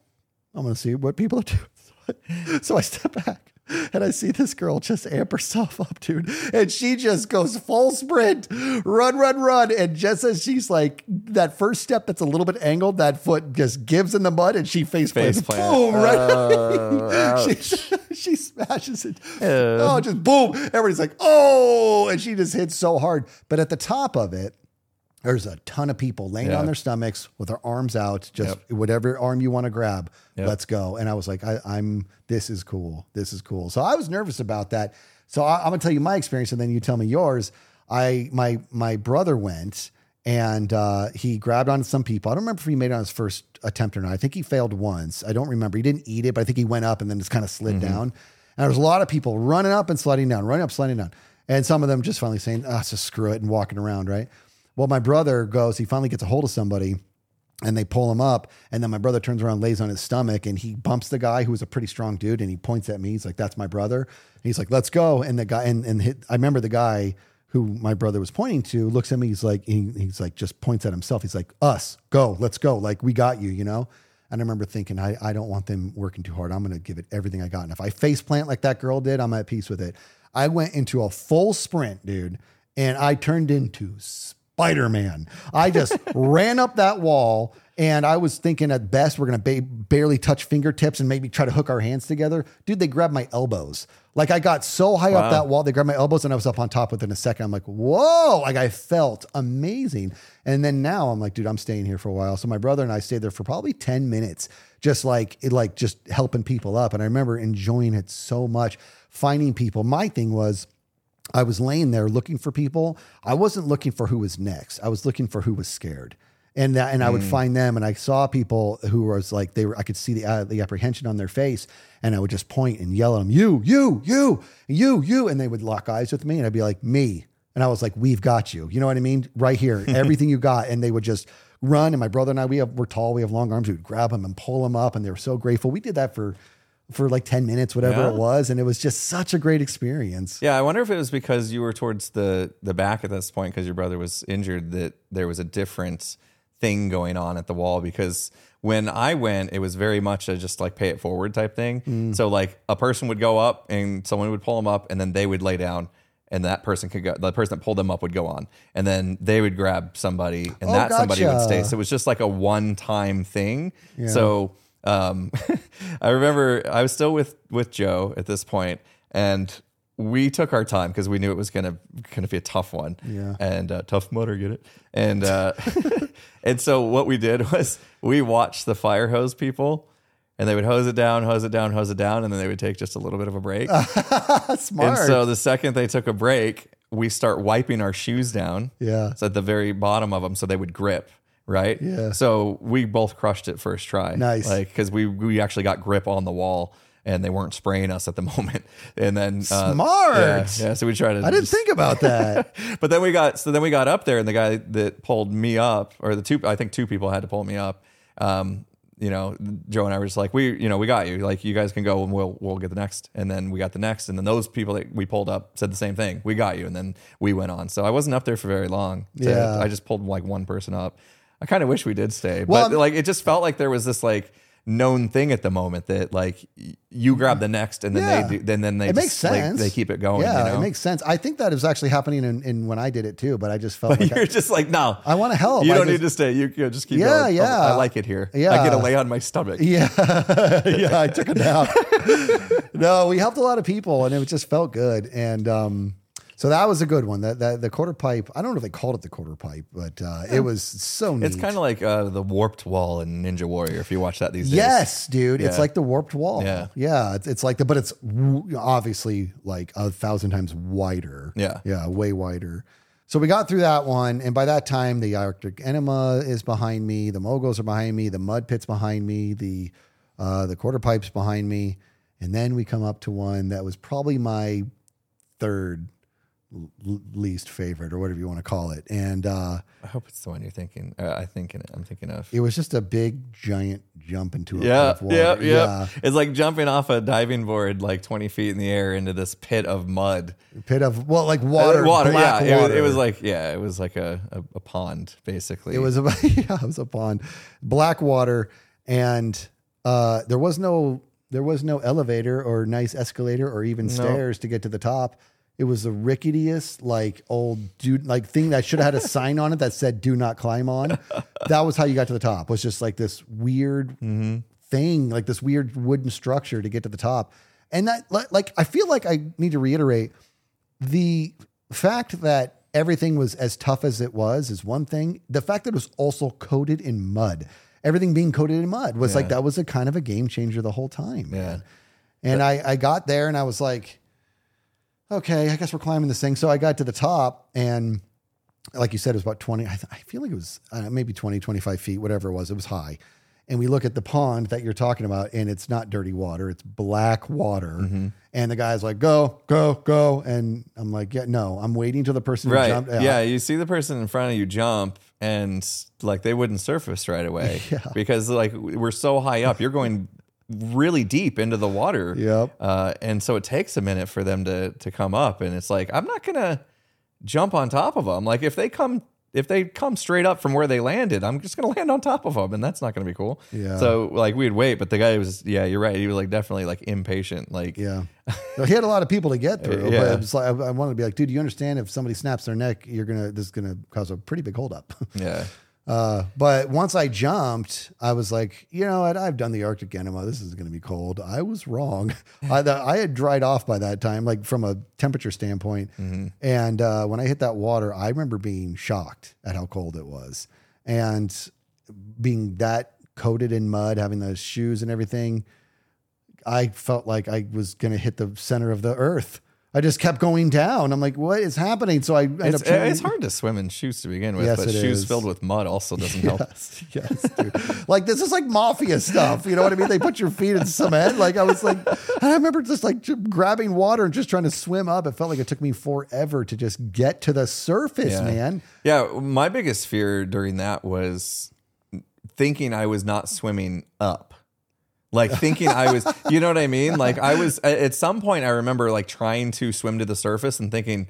I'm going to see what people are doing. So I step back and I see this girl just amp herself up, dude. And she just goes full sprint, run, run, run. And just as she's like, that first step that's a little bit angled, that foot just gives in the mud and she face plants. Plant. Boom, right Oh, she, she smashes it. Oh, just boom. Everybody's like, oh, and she just hits so hard. But at the top of it, there's a ton of people laying Yeah. on their stomachs with their arms out, just whatever arm you want to grab, Yep. let's go. And I was like, I, I'm, this is cool. This is cool. So I was nervous about that. So I, I'm gonna tell you my experience, and then you tell me yours. I, my, my brother went and uh, he grabbed on some people. I don't remember if he made it on his first attempt or not. I think he failed once. I don't remember. He didn't eat it, but I think he went up and then just kind of slid down. And there was a lot of people running up and sliding down, running up, sliding down. And some of them just finally saying, ah, just screw it and walking around, right? Well, my brother goes, he finally gets a hold of somebody and they pull him up. And then my brother turns around, lays on his stomach, and he bumps the guy who was a pretty strong dude. And he points at me. He's like, "That's my brother." And he's like, "Let's go." And the guy, and and hit, I remember the guy who my brother was pointing to looks at me. He's like, he, he's like, just points at himself. He's like, "Us, go, let's go. Like we got you," you know. And I remember thinking, I, I don't want them working too hard. I'm going to give it everything I got. And if I face plant like that girl did, I'm at peace with it. I went into a full sprint, dude, and I turned into Spider Man. I just ran up that wall. And I was thinking at best we're gonna ba- barely touch fingertips and maybe try to hook our hands together. Dude, they grabbed my elbows. Like I got so high up that wall, they grabbed my elbows and I was up on top within a second. I'm like, whoa! Like I felt amazing. And then now I'm like, dude, I'm staying here for a while. So my brother and I stayed there for probably 10 minutes, just like it, like just helping people up. And I remember enjoying it so much, finding people. My thing was. I was laying there looking for people. I wasn't looking for who was next. I was looking for who was scared. And that, and I would find them, and I saw people who was like they were. I could see the uh, the apprehension on their face, and I would just point and yell at them, "You, you, you, you, you," and they would lock eyes with me, and I'd be like, "Me," and I was like, "We've got you." You know what I mean? Right here, everything you got, and they would just run. And my brother and I, we have we're tall, we have long arms. We would grab them and pull them up, and they were so grateful. We did that for for like ten minutes, whatever Yeah. it was, and it was just such a great experience. Yeah, I wonder if it was because you were towards the the back at this point because your brother was injured that there was a different thing going on at the wall because when I went it was very much a just like pay it forward type thing. Mm. So like a person would go up and someone would pull them up and then they would lay down and that person could go. The person that pulled them up would go on, and then they would grab somebody, and Oh, that somebody would stay. So it was just like a one time thing. So um, I remember I was still with with Joe at this point, and we took our time because we knew it was gonna gonna be a tough one. Yeah. and uh, tough mutter, get it? And uh, and so what we did was we watched the fire hose people. And they would hose it down, hose it down, hose it down, and then they would take just a little bit of a break. Smart. And so the second they took a break, we start wiping our shoes down. Yeah. It's at the very bottom of them so they would grip, right? Yeah. So we both crushed it first try. Nice. Like, because we, we actually got grip on the wall and they weren't spraying us at the moment. And then, uh, Smart. Yeah, yeah. So we tried to. I didn't just- think about that. but then we got so then we got up there and the guy that pulled me up or the two I think two people had to pull me up. Um, you know, Joe and I were just like, we, you know, we got you. Like, you guys can go and we'll we'll get the next. And then we got the next. And then those people that we pulled up said the same thing. We got you. And then we went on. So I wasn't up there for very long. So Yeah. I just pulled like one person up. I kind of wish we did stay, Well, but like it just felt like there was this like known thing at the moment that like you grab the next and then Yeah. they do, then then they it just, makes like, sense. they keep it going. Yeah, you know? it makes sense. I think that is actually happening in, in when I did it too, but I just felt like You're just like, no, I want to help. You I don't just- need to stay. You, you just keep Yeah, going. yeah. I like it here. Yeah. I get to lay on my stomach. Yeah, yeah, I took a nap. no, we helped a lot of people, and it just felt good. And um, so that was a good one. That, that the quarter pipe. I don't know if they called it the quarter pipe, but uh, it was so neat. It's kind of like uh, the warped wall in Ninja Warrior. If you watch that these days, Yes, dude. It's like the warped wall. Yeah. Yeah. It's, it's like the, but it's obviously like a thousand times wider. Yeah. Yeah. Way wider. So we got through that one. And by that time, the Arctic enema is behind me. The moguls are behind me. The mud pit's behind me. The, uh, the quarter pipes behind me. And then we come up to one that was probably my third least favorite or whatever you want to call it. And, uh, I hope it's the one you're thinking. Uh, I think I'm thinking of. it was just a big giant jump into a Yeah, of water. yeah, yeah. It's like jumping off a diving board like 20 feet in the air into this pit of mud. pit of well, like water, Uh, water. yeah, it was, water. it was like yeah, it was like a, a, a pond basically. it was a yeah, it was a pond, black water, and uh, there was no there was no elevator or nice escalator or even stairs to get to the top. It was the ricketiest, like old dude, like thing that should have had a sign on it that said "Do not climb on." that was how you got to the top. Was just like this weird Mm-hmm. thing, like this weird wooden structure to get to the top. And that, like- I feel like I need to reiterate the fact that everything was as tough as it was is one thing. The fact that it was also coated in mud, everything being coated in mud was like that was a kind of a game changer the whole time. Yeah. Man. And I, I got there and I was like, okay, I guess we're climbing this thing. So I got to the top and like you said, it was about 20. I, th- I feel like it was uh, maybe 20, 25 feet, whatever it was. It was high. And we look at the pond that you're talking about, and it's not dirty water, it's black water. Mm-hmm. And the guy's like, go, go, go. And I'm like, yeah, no, I'm waiting till the person Right. jumped. Yeah. you see the person in front of you jump and like they wouldn't surface right away because like we're so high up. You're going really deep into the water. Yep. Uh, and so it takes a minute for them to to come up and it's like I'm not going to jump on top of them. Like if they come if they come straight up from where they landed, I'm just going to land on top of them and that's not going to be cool. Yeah. So like we'd wait, but the guy was yeah, you're right. He was like definitely like impatient like Yeah. He had a lot of people to get through. Yeah. But like, I, I wanted to be like, dude, you understand if somebody snaps their neck, you're going to, this is going to cause a pretty big holdup. yeah. Uh, but once I jumped, I was like, you know what? I've done the Arctic enema. This is going to be cold. I was wrong. I, the, I had dried off by that time, like from a temperature standpoint. And uh, when I hit that water, I remember being shocked at how cold it was. And being that coated in mud, having the shoes and everything, I felt like I was going to hit the center of the earth. I just kept going down. I'm like, what is happening? So I end It's, up uh, trying- it's hard to swim in shoes to begin with, Yes, but shoes is. filled with mud also doesn't help. Yes, yes, dude. like this is like mafia stuff. You know what I mean? They put your feet in cement. Like I was like, I remember just like grabbing water and just trying to swim up. It felt like it took me forever to just get to the surface, Yeah. man. Yeah, my biggest fear during that was thinking I was not swimming up. Like thinking I was, you know what I mean? Like I was at- some point I remember like trying to swim to the surface and thinking,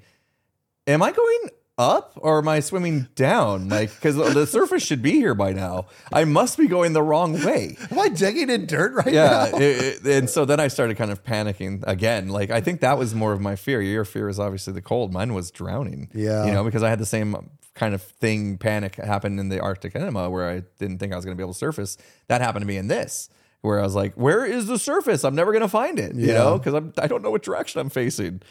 am I going up or am I swimming down? Like, because the surface should be here by now. I must be going the wrong way. Am I digging in dirt right Yeah. now? it- and so then I started kind of panicking again. Like, I think that was more of my fear. Your fear is obviously the cold. Mine was drowning. Yeah. You know, because I had the same kind of thing, panic happened in the Arctic enema where I didn't think I was going to be able to surface. That happened to me in this. Where I was like, "Where is the surface? I'm never gonna find it," you Yeah. know, because I'm I don't know what direction I'm facing.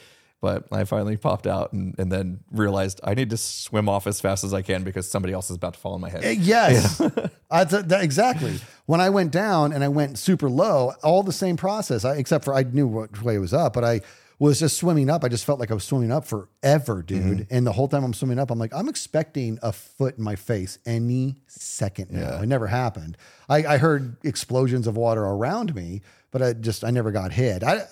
But I finally popped out and, and then realized I need to swim off as fast as I can because somebody else is about to fall in my head. Uh, Yes, th- that, exactly. When I went down and I went super low, all the same process, I, except for I knew what way it was up, but I was just swimming up. I just felt like I was swimming up forever, dude. Mm-hmm. And the whole time I'm swimming up, I'm like, I'm expecting a foot in my face any second now. Yeah. It never happened. I, I heard explosions of water around me, but I just I never got hit. I.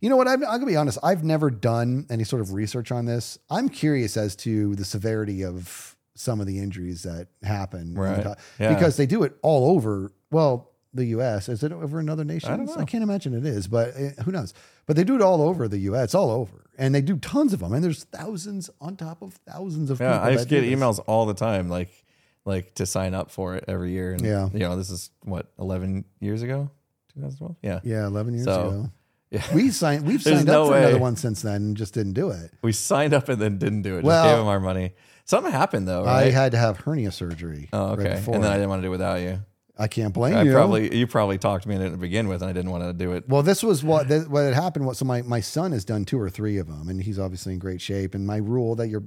You know what? I'm, I'm gonna be honest. I've never done any sort of research on this. I'm curious as to the severity of some of the injuries that happen, Right. Yeah. Because they do it all over. Well, the U.S. Is it over in other nations? I don't know. can't imagine it is, but uh, who knows? But they do it all over the U.S. It's all over, and they do tons of them. And there's thousands on top of thousands of Yeah, people. I just get emails all the time, like like to sign up for it every year. And Yeah. you know, this is what eleven years ago, 2012. Yeah, Yeah, 11 years So, ago. yeah. We signed. We've signed no up for way. another one since then, and just didn't do it. we signed up and then didn't do it. Just Well, gave them our money. Something happened though, Right? I had to have hernia surgery. oh, okay. before. and then I didn't want to do it without you. I can't blame I you. probably you probably talked me into it to begin with, and I didn't want to do it. Well, this was what this, what had happened. Was so my my son has done two or three of them, and he's obviously in great shape. And my rule that your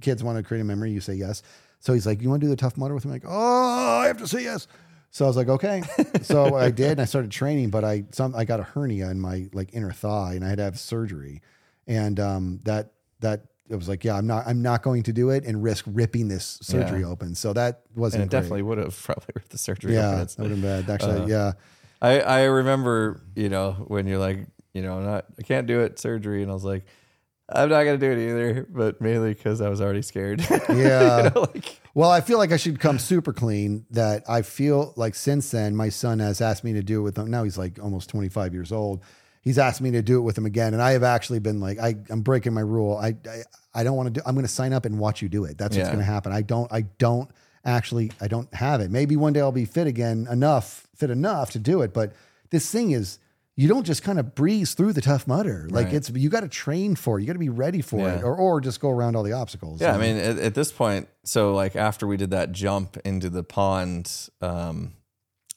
kids want to create a memory, you say yes. So he's like, "You want to do the tough mudder with me?" I'm like, "Oh, I have to say yes." So I was like, "Okay." so I did, and I started training. But I some I got a hernia in my like inner thigh, and I had to have surgery. And um, that that it was like, yeah, I'm not I'm not going to do it and risk ripping this surgery Yeah. open. So that wasn't and it great. definitely would have probably ripped the surgery. yeah, open. that would have been bad. Actually, uh, yeah. I I remember you know when you're like you know not I can't do it surgery, and I was like. I'm not gonna do it either, but mainly because I was already scared. Yeah. You know, like Well, I feel like I should come super clean. That I feel like since then, my son has asked me to do it with him. Now he's like almost 25 years old. He's asked me to do it with him again, and I have actually been like, I, I'm breaking my rule. I, I, I don't want to do. I'm going to sign up and watch you do it. That's what's Yeah. going to happen. I don't. I don't actually. I don't have it. Maybe one day I'll be fit again, enough, fit enough to do it. But this thing is. You don't just kind of breeze through the tough mudder. Like Right. it's you got to train for it. You got to be ready for Yeah. it, or or just go around all the obstacles. Yeah, I mean, at, at this point, so like after we did that jump into the pond, um,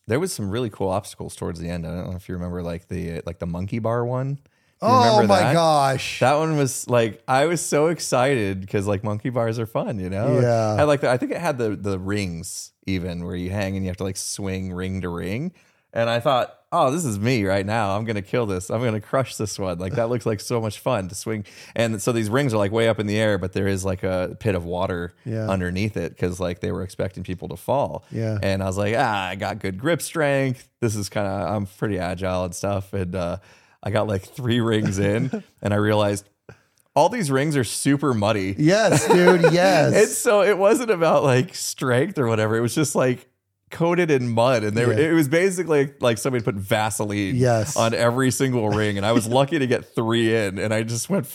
there was some really cool obstacles towards the end. I don't know if you remember, like the like the monkey bar one. You Oh my that? gosh. That one was like I was so excited because like monkey bars are fun, you know. Yeah. I like the, I think it had the the rings even where you hang and you have to like swing ring to ring. And I thought, oh, this is me right now. I'm gonna kill this. I'm gonna crush this one. Like that looks like so much fun to swing. And so these rings are like way up in the air, but there is like a pit of water Yeah. underneath it because like they were expecting people to fall. Yeah. And I was like, ah, I got good grip strength. This is kind of I'm pretty agile and stuff. And uh, I got like three rings in, and I realized all these rings are super muddy. Yes, dude. Yes. And so it wasn't about like strength or whatever. It was just like coated in mud, and they were, Yeah. it was basically like somebody put Vaseline Yes. on every single ring. And I was lucky to get three in, and I just went.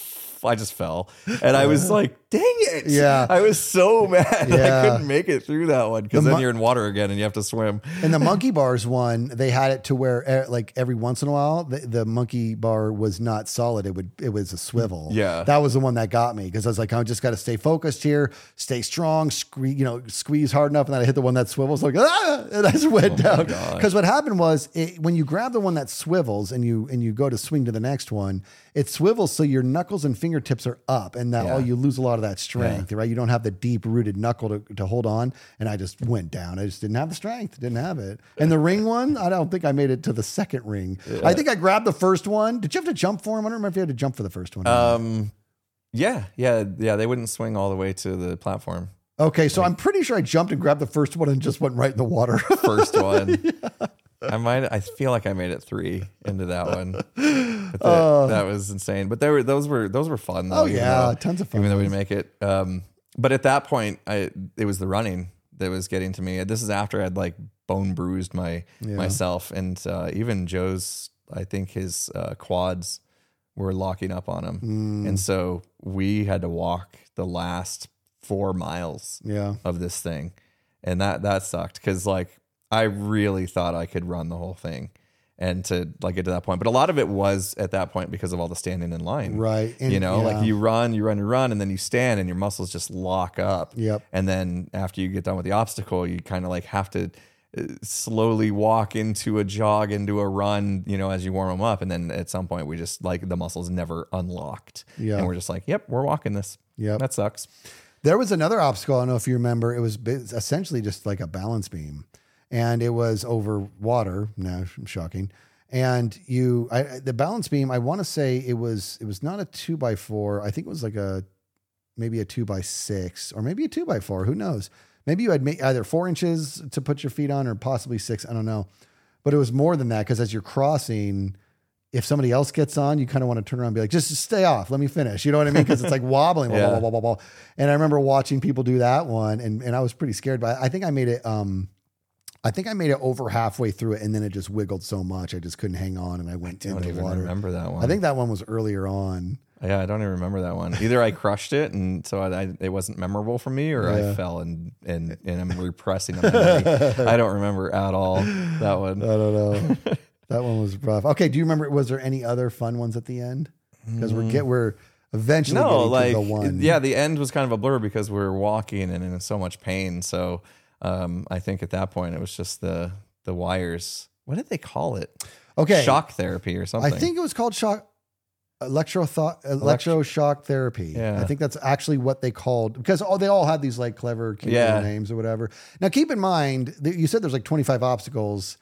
I just fell, and I was like, "Dang it!" Yeah. I was so mad that I couldn't make it through that one because The then you're in water again, and you have to swim. and the monkey bars one, they had it to where eh, like every once in a while, the, the monkey bar was not solid. It would it was a swivel. Yeah. that was the one that got me because I was like, I just got to stay focused here, stay strong, squeeze, you know, squeeze hard enough, and then I hit the one that swivels like ah, and I just went down. Because what happened was it, when you grab the one that swivels and you and you go to swing to the next one, it swivels so your knuckles and fingertips are up, and that Yeah. oh, you lose a lot of that strength, right? You don't have the deep rooted knuckle to, to hold on, and I just went down. I just didn't have the strength, didn't have it. And the ring one, I don't think I made it to the second ring. I think I grabbed the first one. Did you have to jump for him? I don't remember if you had to jump for the first one. Um, yeah, yeah, yeah. They wouldn't swing all the way to the platform. okay, so I'm pretty sure I jumped and grabbed the first one and just went right in the water. First one. I might. I feel like I made it three into that one. That, that was insane. But they were those were those were fun. Though, Oh, yeah, though- tons of fun Even though we didn't make it. Um, but at that point, I it was the running that was getting to me. This is after I'd like bone bruised my myself, and uh, even Joe's. I think his uh, quads were locking up on him, Mm. and so we had to walk the last four miles Yeah. of this thing, and that that sucked because like I really thought I could run the whole thing, and to like get to that point. But a lot of it was at that point because of all the standing in line, Right. And- you know, yeah. like you run, you run, you run, and then you stand, and your muscles just lock up. Yep. And then after you get done with the obstacle, you kind of like have to uh, slowly walk into a jog, into a run, you know, as you warm them up. And then at some point, we just like the muscles never unlocked. Yeah. And we're just like, yep, we're walking this. Yep. That sucks. There was another obstacle. I don't know if you remember. It was essentially just like a balance beam, and it was over water. Now, shocking. And you, I, the balance beam. I want to say it was. It was not a two by four. I think it was like a maybe a two by six or maybe a two by four. Who knows? Maybe you had ma- either four inches to put your feet on or possibly six. I don't know. But it was more than that because as you're crossing, if somebody else gets on, you kind of want to turn around and be like, just stay off. Let me finish. You know what I mean? Because it's like wobbling. blah, Yeah. blah, blah, blah, blah, blah. And I remember watching people do that one and, and I was pretty scared, but I think I made it, um, I think I made it over halfway through it and then it just wiggled so much. I just couldn't hang on and I went I don't into even water. remember that one. I think that one was earlier on. yeah, I don't even remember that one. Either I crushed it and so I, I, it wasn't memorable for me, or Yeah. I fell and and and I'm repressing a memory. I don't remember at all that one. I don't know. that one was rough. Okay. Do you remember, was there any other fun ones at the end? Because we're get, we're eventually no, getting like to the one. yeah, the end was kind of a blur because we were walking and in so much pain. So um, I think at that point it was just the the wires. What did they call it? Okay. shock therapy or something. I think it was called shock electro thought electroshock therapy. Yeah. I think that's actually what they called because all they all had these like clever Yeah. names or whatever. Now keep in mind that you said there's like 25 obstacles.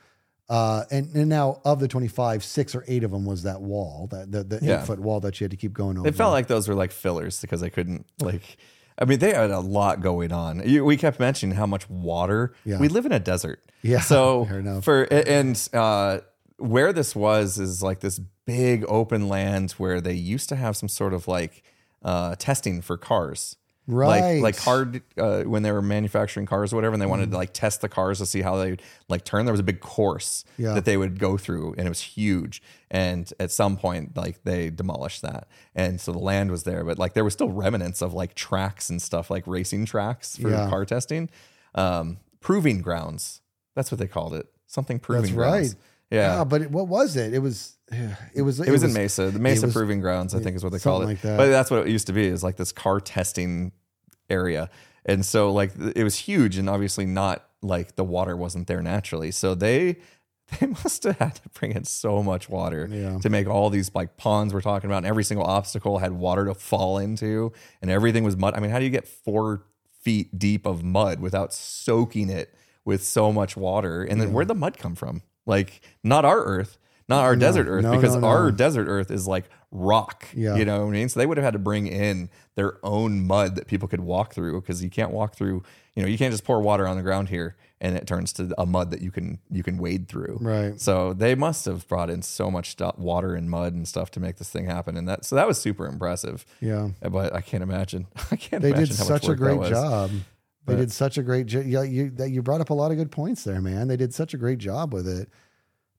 Uh, and, and now of the 25, six or eight of them was that wall, that the, the Yeah. eight foot wall that you had to keep going over. It felt like those were like fillers because I couldn't like. I mean, they had a lot going on. You, we kept mentioning how much water. Yeah. We live in a desert. Yeah, So for and uh, where this was is like this big open land where they used to have some sort of like uh, testing for cars. Right. Like like car uh, when they were manufacturing cars or whatever, and they wanted to like test the cars to see how they like turn. There was a big course Yeah. that they would go through, and it was huge. And at some point, like they demolished that, and so the land was there, but like there was still remnants of like tracks and stuff, like racing tracks for Yeah. car testing, um, proving grounds. That's what they called it. Something proving That's grounds. Yeah. Ah, but it, what was it? It was, it was, It was, in Mesa, the Mesa was- Proving Grounds, I think is what they called it. like that. But that's what it used to be, is like this car testing area. And so like it was huge and obviously not like the water wasn't there naturally. So they they must have had to bring in so much water Yeah. to make all these like ponds we're talking about. And every single obstacle had water to fall into and everything was mud. I mean, how do you get four feet deep of mud without soaking it with so much water? And then where'd the mud come from? Like not our earth, not our desert earth, no, because no, no. our desert earth is like rock. Yeah. You know what I mean? So they would have had to bring in their own mud that people could walk through because you can't walk through, you know, you can't just pour water on the ground here and it turns to a mud that you can you can wade through. Right. So they must have brought in so much stuff, water and mud and stuff to make this thing happen. And that so that was super impressive. yeah. But I can't imagine. I can't They did such a great job. They But- did such a great job. Yeah, you that you brought up a lot of good points there, man. They did such a great job with it.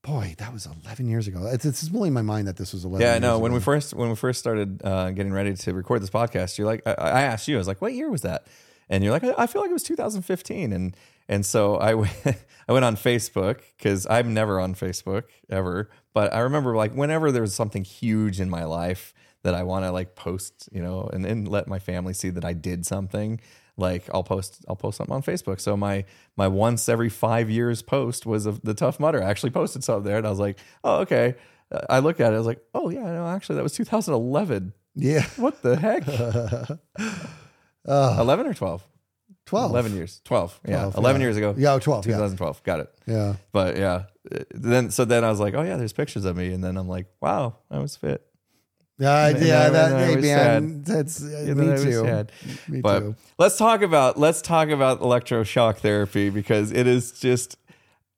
Boy, that was 11 years ago. It's, it's blowing my mind that this was 11 Yeah, I know. When ago. we first when we first started uh, getting ready to record this podcast, you're like, I, I asked you, I was like, what year was that? And you're like, I I feel like it was 2015. And and so I went I went on Facebook because I'm never on Facebook ever. But I remember like whenever there was something huge in my life that I want to like post, you know, and then let my family see that I did something. Like I'll post, I'll post something on Facebook. So my my once every five years post was of the Tough Mudder. I actually posted something there, and I was like, oh okay. I looked at it, I was like, oh yeah, no, actually that was 2011. yeah, What the heck? Uh, 11 or 12? 12. 11 years. 12. Yeah. 12, 11 yeah. years ago. Yeah, 12. Yeah. 2012. Got it. Yeah. But yeah. Then, so then I was like, oh yeah, there's pictures of me. And then I'm like, wow, I was fit. Yeah, And yeah, then- that, hey, man, that's uh, me I too. Me But too. let's talk about let's talk about electroshock therapy because it is just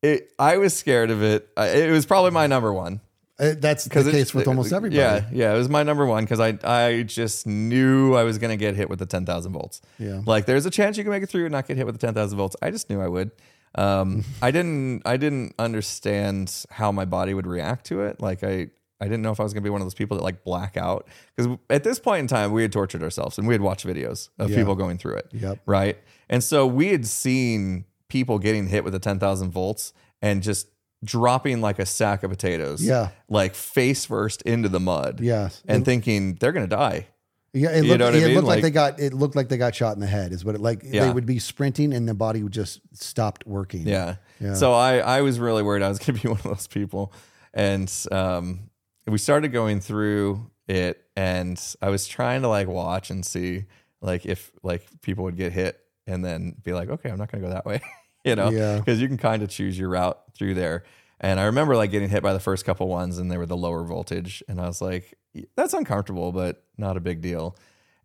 it. I was scared of it. I- It was probably my number one Uh, that's the case with almost everybody. Yeah, yeah, it was my number one because I I just knew I was gonna get hit with the ten thousand volts. Yeah. like there's a chance you can make it through and not get hit with the ten thousand volts. I just knew I would. Um, I didn't I didn't understand how my body would react to it. Like I I didn't know if I was gonna be one of those people that like black out because at this point in time we had tortured ourselves and we had watched videos of Yeah. people going through it. Yep. Right. And so we had seen people getting hit with the 10,000 volts and just dropping like a sack of potatoes. Yeah. Like face first into the mud. Yes. And thinking they're going to die. Yeah, it You looked, know what I mean? looked like, Like- they got it looked like they got shot in the head. Is what it like they would be sprinting and the body would just stopped working. Yeah. Yeah. So I, I was really worried I was going to be one of those people. And um, we started going through it and I was trying to like watch and see like if like people would get hit and then be like, okay, I'm not going to go that way, you know, Yeah. because you can kind of choose your route through there. And I remember like getting hit by the first couple ones and they were the lower voltage. And I was like, that's uncomfortable, but not a big deal.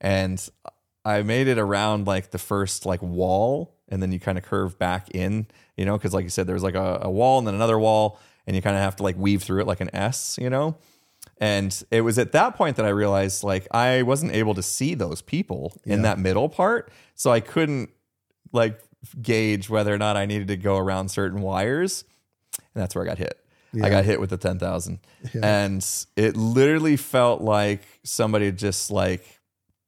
And I made it around like the first like wall, and then you kind of curve back in, you know, because like you said, there's like a, a wall and then another wall, and you kind of have to like weave through it like an S, you know. And it was at that point that I realized like I wasn't able to see those people in Yeah. that middle part, so I couldn't like gauge whether or not I needed to go around certain wires, and that's where I got hit. I got hit with the ten thousand, and it literally felt like somebody just like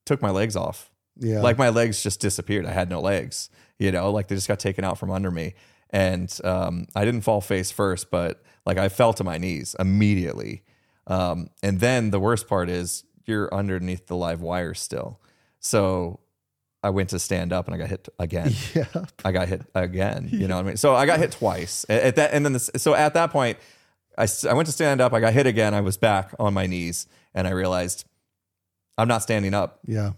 took my legs off. Yeah. Like my legs just disappeared. I had no legs, you know, like they just got taken out from under me. And um, I didn't fall face first, but like I fell to my knees immediately. Um, and then the worst part is you're underneath the live wire still. So I went to stand up and I got hit again. yeah. I got hit again. You know what I mean? So I got hit twice at at that, and then this, so at that point, I, I went to stand up. I got hit again. I was back on my knees, and I realized I'm not standing up. Yeah.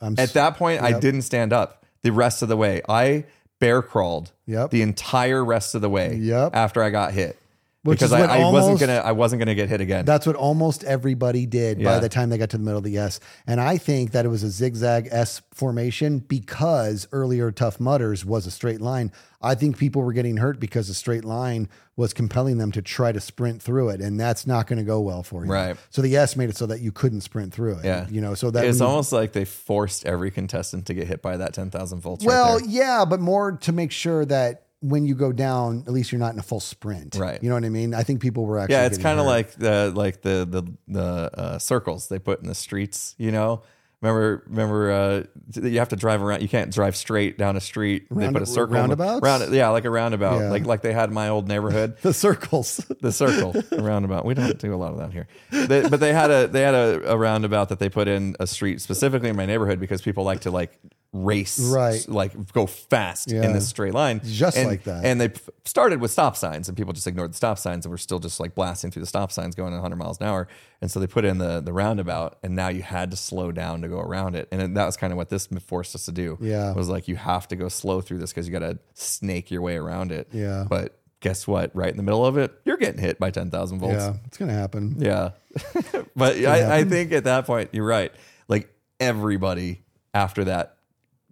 I'm At that point, I didn't stand up the rest of the way. I bear crawled Yep. the entire rest of the way. Yep. After I got hit, Which because I, I wasn't gonna I wasn't gonna get hit again. That's what almost everybody did by the time they got to the middle of the S. And I think that it was a zigzag S formation because earlier Tough Mudders was a straight line. I think people were getting hurt because the straight line was compelling them to try to sprint through it. And that's not going to go well for you. Right. So the S made it so that you couldn't sprint through it. Yeah. You know, so that it's almost like they forced every contestant to get hit by that ten thousand volts. well, right yeah, but more to make sure that when you go down, at least you're not in a full sprint. Right. You know what I mean? I think people were actually. yeah, it's kind of like the like the the the uh, circles they put in the streets. You know, remember remember uh, you have to drive around. You can't drive straight down a street. they put a circle in the- roundabouts? round, yeah, like a roundabout, Yeah. like like they had in my old neighborhood. the circles. the circle a roundabout we don't do a lot of that here they, but they had a they had a, a roundabout that they put in a street specifically in my neighborhood because people like to like race Right. like go fast Yeah. in this straight line Just And- like that. and they p- started with stop signs and people just ignored the stop signs and were still just like blasting through the stop signs going 100 miles an hour and so they put in the the roundabout and now you had to slow down to go around it and that was kind of what this forced us to do Yeah. was like you have to go slow through this because you got to snake your way around it Yeah. but guess what? Right in the middle of it, you're getting hit by 10,000 volts. yeah, it's going to happen. Yeah. but I, I think at that point, you're right. Like everybody after that,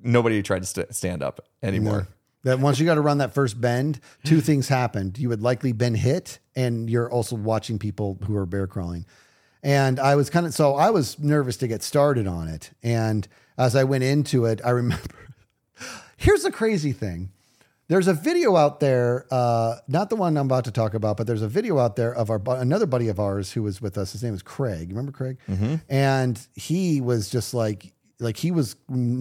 nobody tried to st- stand up anymore. That once you got to run that first bend, two things happened. You had likely been hit, and you're also watching people who are bear crawling. And I was kind of so I was nervous to get started on it. And as I went into it, I remember. Here's the crazy thing. There's a video out there, uh, not the one I'm about to talk about, but there's a video out there of our another buddy of ours who was with us. His name is Craig. You remember Craig? And he was just like, like he was,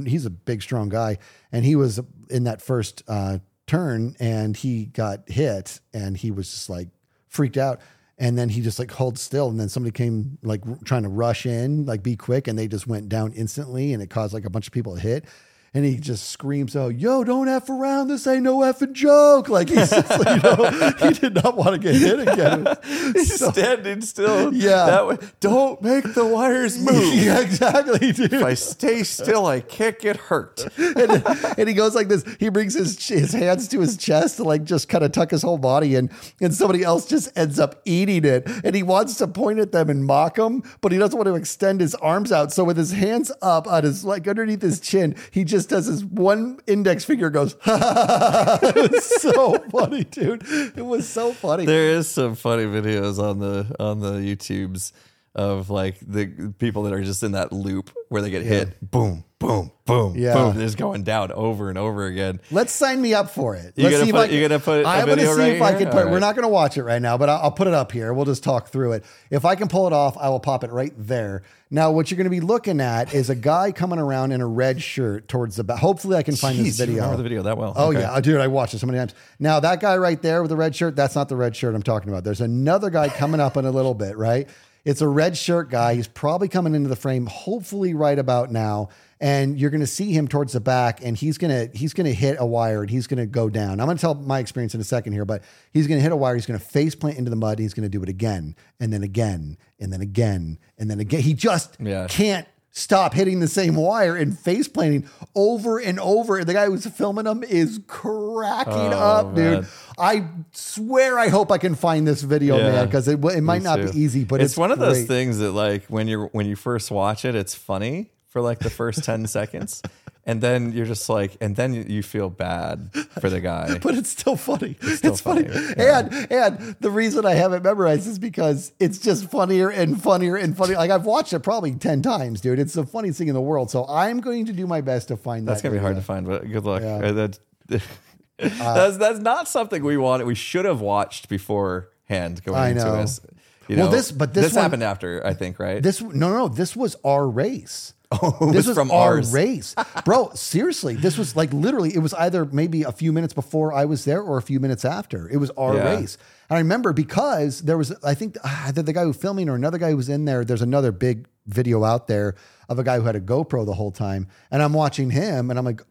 he's a big, strong guy, and he was in that first uh, turn, and he got hit, and he was just like freaked out. And then he just like hold still, and then somebody came like r- trying to rush in, like be quick, and they just went down instantly, and it caused like a bunch of people to hit and he just screams out, "Yo, don't f around! This ain't no effing joke!" Like he's just, you know, he did not want to get hit again. He's So- standing still. Yeah. That way. Don't make the wires move. yeah, exactly, dude. If I stay still, I can't get hurt. and, and he goes like this. He brings his his hands to his chest to like just kind of tuck his whole body in, and somebody else just ends up eating it. And he wants to point at them and mock them, but he doesn't want to extend his arms out. So with his hands up on his like underneath his chin, he just does his one index finger goes. it was so funny, dude. It was so funny. There is some funny videos on the on the YouTubes of like the people that are just in that loop where they get hit, boom, boom, boom, Yeah. boom, just going down over and over again. Let's sign me up for it. You Let's gonna if put- I can, you gonna put I'm gonna see right if I can put. All We're not gonna watch it right now, but I'll, I'll put it up here. We'll just talk through it. If I can pull it off, I will pop it right there. Now, what you're gonna be looking at is a guy coming around in a red shirt towards the back. Hopefully, I can find Jeez, this video. remember the video that well? Oh Okay. yeah, dude, I watched it so many times. Now that guy right there with the red shirt, that's not the red shirt I'm talking about. There's another guy coming up in a little bit, right? It's a red shirt guy. He's probably coming into the frame, hopefully right about now. And you're going to see him towards the back, and he's gonna he's gonna hit a wire, and he's gonna go down. I'm gonna tell my experience in a second here, but he's gonna hit a wire. He's gonna face plant into the mud. And he's gonna do it again, and then again, and then again, and then again. He just Yeah. can't stop hitting the same wire and face planting over and over. The guy who's filming him is cracking Oh, up, dude. I swear I hope I can find this video, Yeah. man, because it, it might not too. be easy, but it's, it's, one of those things that like when you're when you first watch it, it's funny for like the first 10 seconds. And then you're just like, and then you- feel bad for the guy. But it's still funny. It's, still funny. funny, yeah. And and the reason I haven't memorized is because it's just funnier and funnier and funnier. Like I've watched it probably 10 times, dude. It's the funniest thing in the world. So I'm going to do my best to find That's that. That's gonna be hard to find, but good luck. Yeah. Uh, that- that's that's not something we wanted. We should have watched beforehand going I into know. this. You Well, know, this- but this one- happened after, I think, right? This no, no, this was our race. Oh, this was was from our ours. race, bro. Seriously, this was like literally. It was either maybe a few minutes before I was there or a few minutes after. It was our Yeah. race, and I remember because there was, I think, uh, either the guy who was filming or another guy who was in there. There's another big video out there of a guy who had a GoPro the whole time, and I'm watching him, and I'm like,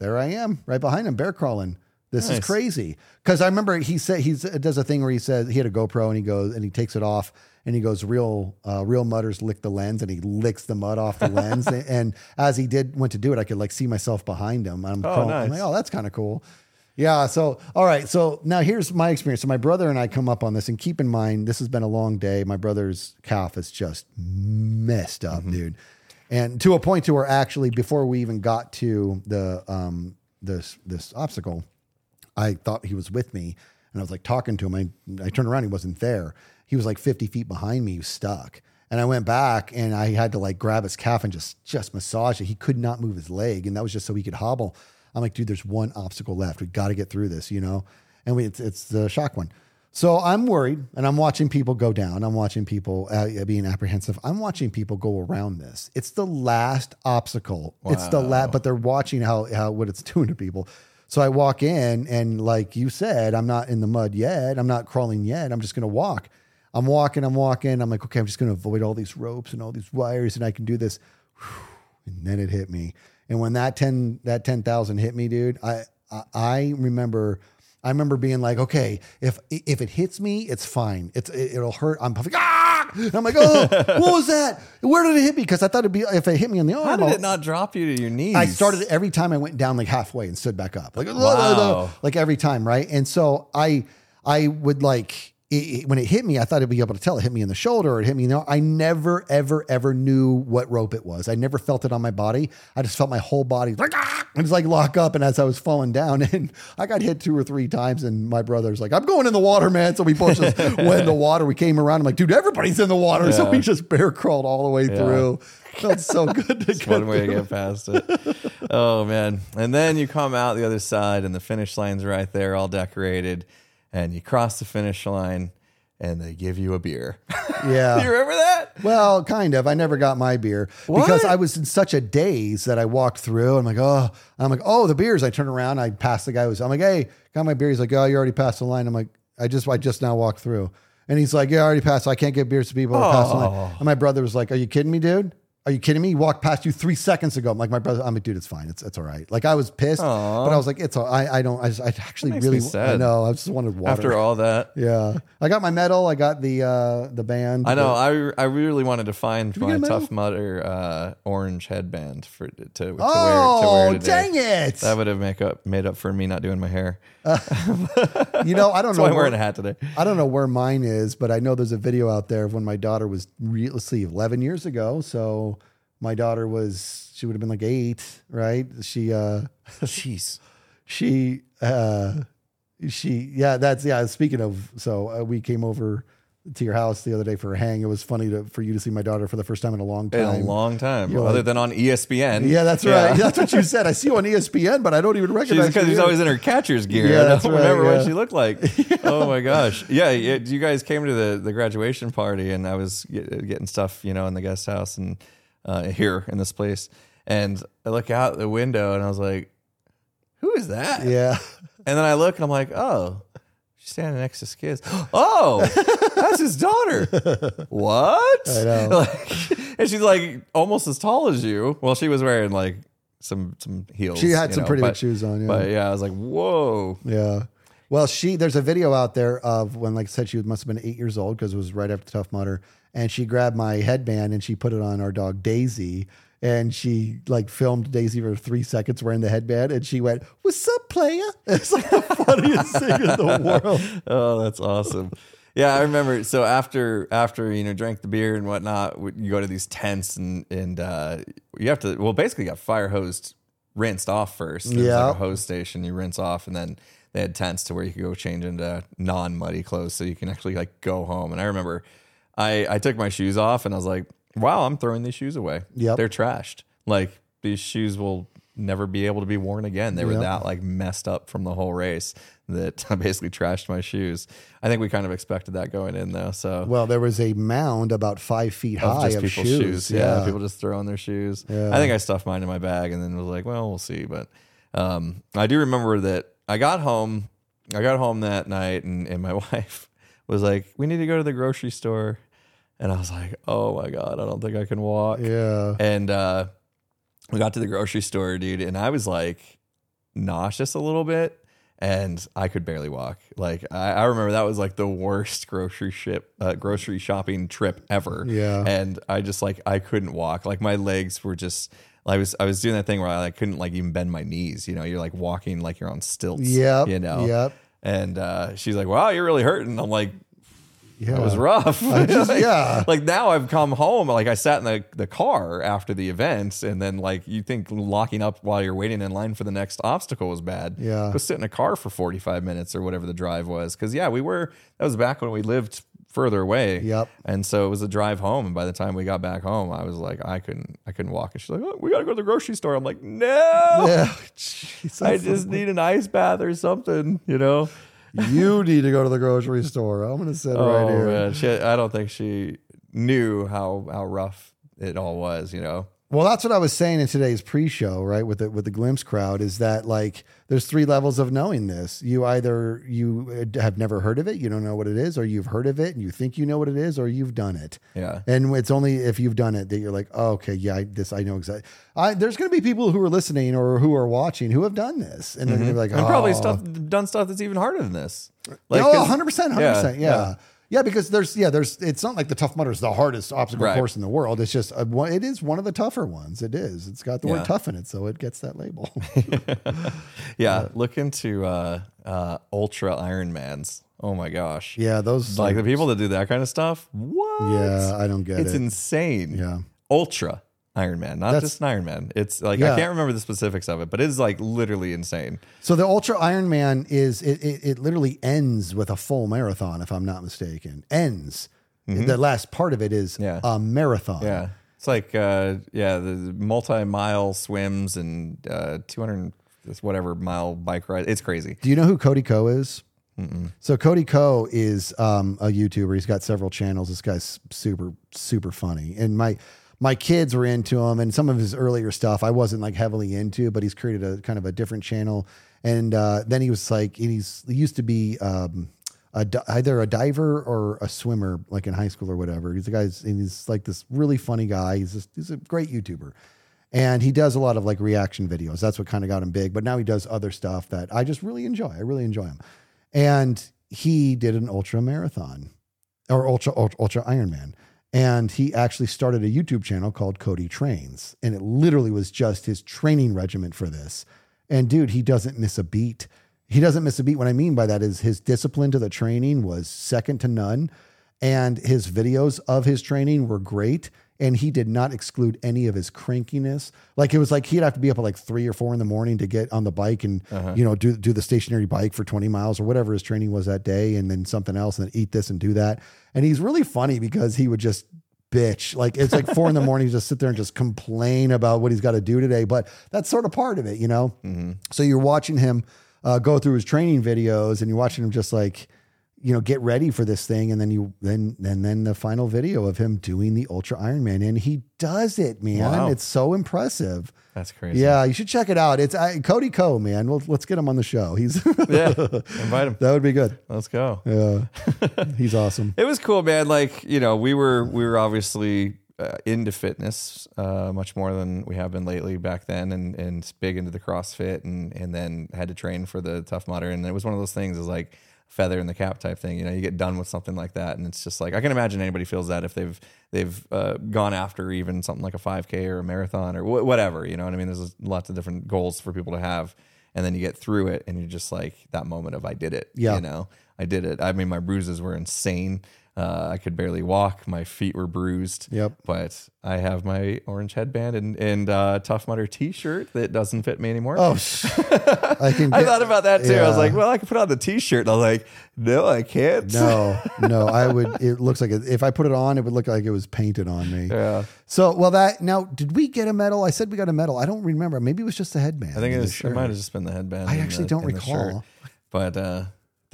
there I am, right behind him, bear crawling. This is crazy. Because I remember he said he does a thing where he says he had a GoPro and he goes and he takes it off and he goes real uh, real Mudders lick the lens and he licks the mud off the lens and, and as he did went to do it, I could like see myself behind him. I'm, crawling- I'm nice. like, oh, that's kind of cool. Yeah. So, all right. So now here's my experience. So my brother and I come up on this, and keep in mind this has been a long day. My brother's calf is just messed up, dude, and to a point to where actually before we even got to the um this this obstacle, I thought he was with me, and I was like talking to him. I I turned around, he wasn't there. He was like 50 feet behind me, he was stuck. And I went back and I had to like grab his calf and just just massage it. He could not move his leg, and that was just so he could hobble. I'm like, dude, there's one obstacle left. We got to get through this, you know. And we, it's it's the shock one. So I'm worried, and I'm watching people go down. I'm watching people uh, being apprehensive. I'm watching people go around this. It's the last obstacle. It's the last, but they're watching how how what it's doing to people. So I walk in, and like you said, I'm not in the mud yet. I'm not crawling yet. I'm just gonna walk. I'm walking. I'm walking. I'm like, okay, I'm just gonna avoid all these ropes and all these wires, and I can do this. And then it hit me. And when that ten that ten thousand hit me, dude, I, I I remember I remember being like, okay, if if it hits me, it's fine. It's it, will hurt. I'm puffing. Ah! And I'm like, oh, what was that? Where did it hit me? Because I thought it'd be if it hit me on the arm. How did I'll- it not drop you to your knees? I started every time I went down like halfway and stood back up, like Wow. like every time, right? And so I I would like it, when it hit me, I thought I'd be able to tell it hit me in the shoulder or it hit me. You know, I never ever ever knew what rope it was. I never felt it on my body. I just felt my whole body like ah! it was like lock up. And as I was falling down, and I got hit two or three times, and my brother's like, "I'm going in the water, man." So we both just went in the water. We came around. I'm like, "Dude, everybody's in the water." So we just bear crawled all the way through. Felt so good to get one way to get past it. oh man! And then you come out the other side, and the finish line's right there, all decorated, and you cross the finish line, and they give you a beer. Yeah. Do you remember that? Well, kind of. I never got my beer because I was in such a daze that I walked through. I'm like, oh, I'm like, oh, the beers. I turn around, I pass the guy who's. I'm like, hey, got my beer. He's like, oh, you already passed the line. I'm like, I just, I just now walked through, and he's like, yeah, I already passed. I can't get beers to people. I passed the line. And my brother was like, are you kidding me, dude? Are you kidding me? He walked past you three seconds ago. I'm like, my brother, I'm like, dude, it's fine. It's it's all right. Like I was pissed, but I was like, it's all. I I don't. I, just, I actually really. I know. I just wanted water. After all that, yeah, I got my medal. I got the uh the band. I know. I I really wanted to find my get a medal? Tough Mudder uh, orange headband for to, to, wear, Oh, to wear today. dang it! That would have make up made up for me not doing my hair. You know, I don't That's know. why I'm where- wearing a hat today. I don't know where mine is, but I know there's a video out there of when my daughter was, re- let's see, 11 years ago. So my daughter was, she would have been like eight, right? She, uh, Jeez. she, uh, she, yeah, that's, yeah. Speaking of, so uh, we came over to your house the other day for a hang. It was funny to, for you to see my daughter for the first time in a long In time. a long time, You're other like- than on ESPN. yeah, that's right. That's what you said. I see you on ESPN, but I don't even recognize because she's always in her catcher's gear. Yeah, I that's don't right, remember yeah. what she looked like. Oh my gosh. Yeah, yeah, you guys came to the, the graduation party and I was get- getting stuff, you know, in the guest house and uh, here in this place. And I look out the window and I was like, who is that? Yeah. And then I look and I'm like, oh, she's standing next to Skizz. Oh, that's his daughter. What? I know. Like, and she's like almost as tall as you. Well, she was wearing like some some heels. She had some know, pretty but, big shoes on. Yeah. But yeah, I was like, whoa. Yeah. Well, she there's a video out there of when, like I said, she must have been eight years old because it was right after Tough Mudder, and she grabbed my headband and she put it on our dog Daisy, and she like filmed Daisy for three seconds wearing the headband, and she went, "What's up, player?" It's like the funniest thing in the world. Oh, that's awesome. Yeah, I remember. So after after you know drank the beer and whatnot, you go to these tents and and uh, you have to well basically got fire hosed rinsed off first. There's Yeah. like a hose station you rinse off, and then they had tents to where you could go change into non muddy clothes, so you can actually like go home. And I remember, I I took my shoes off and I was like, wow, I'm throwing these shoes away. Yep. they're trashed. Like these shoes will never be able to be worn again. They were that like messed up from the whole race that I basically trashed my shoes. I think we kind of expected that going in though. So Well, there was a mound about five feet high of shoes. shoes. Yeah. people just throwing their shoes. Yeah. I think I stuffed mine in my bag and then was like, well, we'll see. But um, I do remember that I got home. I got home that night and, and my wife was like, we need to go to the grocery store. And I was like, oh my God, I don't think I can walk. yeah. And uh, we got to the grocery store, dude, and I was like nauseous a little bit, and I could barely walk. Like I, I remember that was like the worst grocery ship, uh, grocery shopping trip ever. Yeah. and I just like I couldn't walk. Like my legs were just. I was I was doing that thing where I like, couldn't like even bend my knees. You know, you're like walking like you're on stilts. Yeah. You know. Yep. And uh, she's like, "Wow, you're really hurting." I'm like, Yeah. it was rough. just- like, yeah. Like now I've come home. Like I sat in the, the car after the event, and then like you think locking up while you're waiting in line for the next obstacle was bad. Yeah. Go sit in a car for 45 minutes or whatever the drive was. Cause yeah, we were, that was back when we lived further away. Yep. And so it was a drive home. And by the time we got back home, I was like, I couldn't, I couldn't walk. And she's like, oh, we got to go to the grocery store. I'm like, no, Yeah. Jeez, I just need an ice bath or something, you know? You need to go to the grocery store. I'm going to sit Oh right here. man, she, I don't think she knew how how rough it all was. You know. Well, that's what I was saying in today's pre-show, right? With the with the glimpse crowd, is that like there's three levels of knowing this. You either you uh, have never heard of it, you don't know what it is, or you've heard of it and you think you know what it is, or you've done it. Yeah. And it's only if you've done it that you're like, oh, okay, yeah, I, this I know exactly. I, there's going to be people who are listening or who are watching who have done this, and they're going to be like, Mm-hmm. And probably "Oh." stuff done stuff that's even harder than this. oh, 'cause- 100 percent, hundred percent, yeah, yeah. yeah. Because there's yeah, there's it's not like the Tough Mudder is the hardest obstacle Right. course in the world. It's just a, one- it is one of the tougher ones. It is. It's got the Yeah. word tough in it, so it gets that label. Yeah, look into uh, uh, ultra Ironmans. Oh my gosh. yeah, those Like the people that do that kind of stuff. What? Yeah, I don't get it. It's it. insane. Yeah. Ultra Ironman, not That's- just an Iron Man. It's like Yeah. I can't remember the specifics of it, but it is like literally insane. So the Ultra Iron Man is it, it, it literally ends with a full marathon, if I'm not mistaken. Ends. The last part of it is Mm-hmm. Yeah. a marathon. Yeah. It's like uh yeah, the multi mile swims and uh 200 this whatever mile bike ride. It's crazy. Do you know who Cody Ko is? So Cody Ko is um, a YouTuber. He's got several channels. This guy's super super funny, and my my kids were into him. And some of his earlier stuff I wasn't like heavily into, but he's created a kind of a different channel. And uh, then he was like, he's he used to be um, a, either a diver or a swimmer, like in high school or whatever. He's a guy's and he's like this really funny guy. He's just, he's a great YouTuber. And he does a lot of like reaction videos. That's what kind of got him big. But now he does other stuff that I just really enjoy. I really enjoy him. And he did an ultra marathon or ultra ultra, ultra Ironman. And he actually started a YouTube channel called Cody Trains. And it literally was just his training regimen for this. And dude, he doesn't miss a beat. He doesn't miss a beat. What I mean by that is his discipline to the training was second to none. And his videos of his training were great. And he did not exclude any of his crankiness. Like it was like he'd have to be up at like three or four in the morning to get on the bike and Uh-huh. you know do do the stationary bike for 20 miles or whatever his training was that day, and then something else, and then eat this and do that. And he's really funny because he would just bitch like it's like four in the morning, just sit there and just complain about what he's got to do today. But that's sort of part of it, you know. So you're watching him uh, go through his training videos, and you're watching him just like you know get ready for this thing and then you then and then the final video of him doing the ultra ironman and he does it man Wow. it's so impressive That's crazy. yeah you should check it out it's I, cody Ko, man well, let's get him on the show he's Yeah. Invite him. that would be good Let's go. yeah he's awesome It was cool, man. Like you know, we were we were obviously uh, into fitness uh, much more than we have been lately. Back then, and and big into the CrossFit, and and then had to train for the Tough Mudder, and it was one of those things. Is like feather in the cap type thing. You know, you get done with something like that, and it's just like I can imagine anybody feels that if they've they've uh, gone after even something like a 5K or a marathon or wh- whatever. You know what I mean? There's lots of different goals for people to have. And then you get through it, and you're just like that moment of I did it. Yeah. you know, I did it. I mean, my bruises were insane. Uh, I could barely walk. My feet were bruised. Yep. But I have my orange headband and and uh, Tough Mudder T-shirt that doesn't fit me anymore. oh sh- i can I thought about that too. I was like, well, I could put on the T-shirt. And I was like, no, I can't. no no i would it looks like it, if i put it on it would look like it was painted on me Yeah. so well that now did we get a medal i said we got a medal i don't remember maybe it was just a headband I think it, was, it might have just been the headband. I actually the- don't the recall. But uh,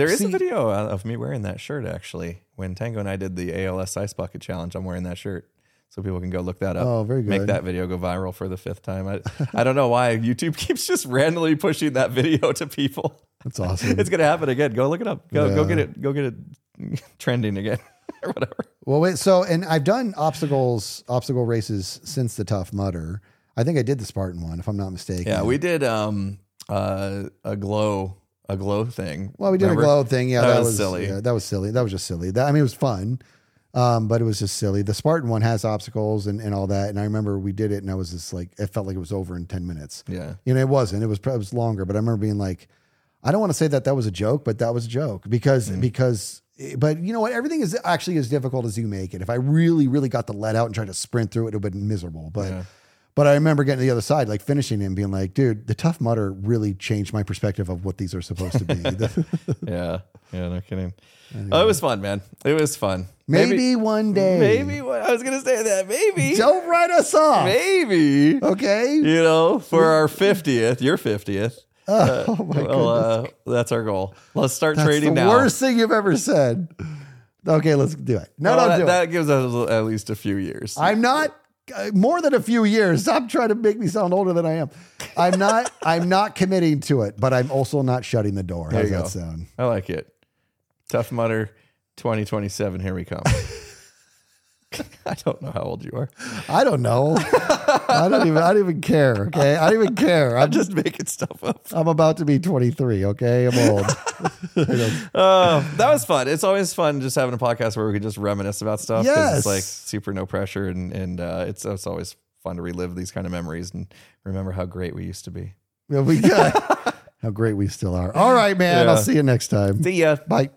there is See- a video of me wearing that shirt actually. When Tango and I did the ALS Ice Bucket Challenge, I'm wearing that shirt. So people can go look that up. Oh, very Make that video go viral for the fifth time. I, I don't know why YouTube keeps just randomly pushing that video to people. that's awesome It's gonna happen again. Go look it up. Go go get it. Go get it trending again or whatever. Well, wait. So, and I've done obstacles, obstacle races since the Tough Mudder. I think I did the Spartan one, if I'm not mistaken. Yeah, we did um uh, a glow a glow thing. Well, we did Remember? a glow thing. Yeah, That that, was was, silly. Yeah, that was silly. That was just silly. That I mean, it was fun, um, but it was just silly. The Spartan one has obstacles and, and all that. And I remember we did it, and I was just like, it felt like it was over in ten minutes. Yeah. You know, it wasn't. It was it was longer, but I remember being like, I don't want to say that that was a joke, but that was a joke because Mm-hmm. because. But you know what? Everything is actually as difficult as you make it. If I really, really got the let out and tried to sprint through it, it would have been miserable. But Yeah. But I remember getting to the other side, like finishing it and being like, dude, the Tough Mudder really changed my perspective of what these are supposed to be. Yeah. Yeah, no kidding. Oh, it was fun, man. It was fun. maybe, one day. Maybe what I was gonna say that. Maybe. Don't write us off. Maybe. Okay. You know, for our fiftieth, your fiftieth. oh my Well, goodness. uh, that's our goal. Let's start That's trading the now. worst thing you've ever said. Okay, let's do it. No, Well, no, that, do it. that gives us at least a few years. I'm not uh, Uh, more than a few years. Stop trying to make me sound older than I am. I'm not. I'm not committing to it, but I'm also not shutting the door. There How's that sound? I like it. Tough Mudder 2027. Here we come. I don't know how old you are. I don't know. I don't even. I don't even care. Okay, I don't even care. I'm I'm just making stuff up. I'm about to be 23. Okay, I'm old. Uh, that was fun. It's always fun just having a podcast where we can just reminisce about stuff. Yes. It's like super no pressure and, and uh, it's, it's always fun to relive these kind of memories and remember how great we used to be. Yeah, we got how great we still are. All right, man. Yeah. I'll see you next time. See ya. Bye.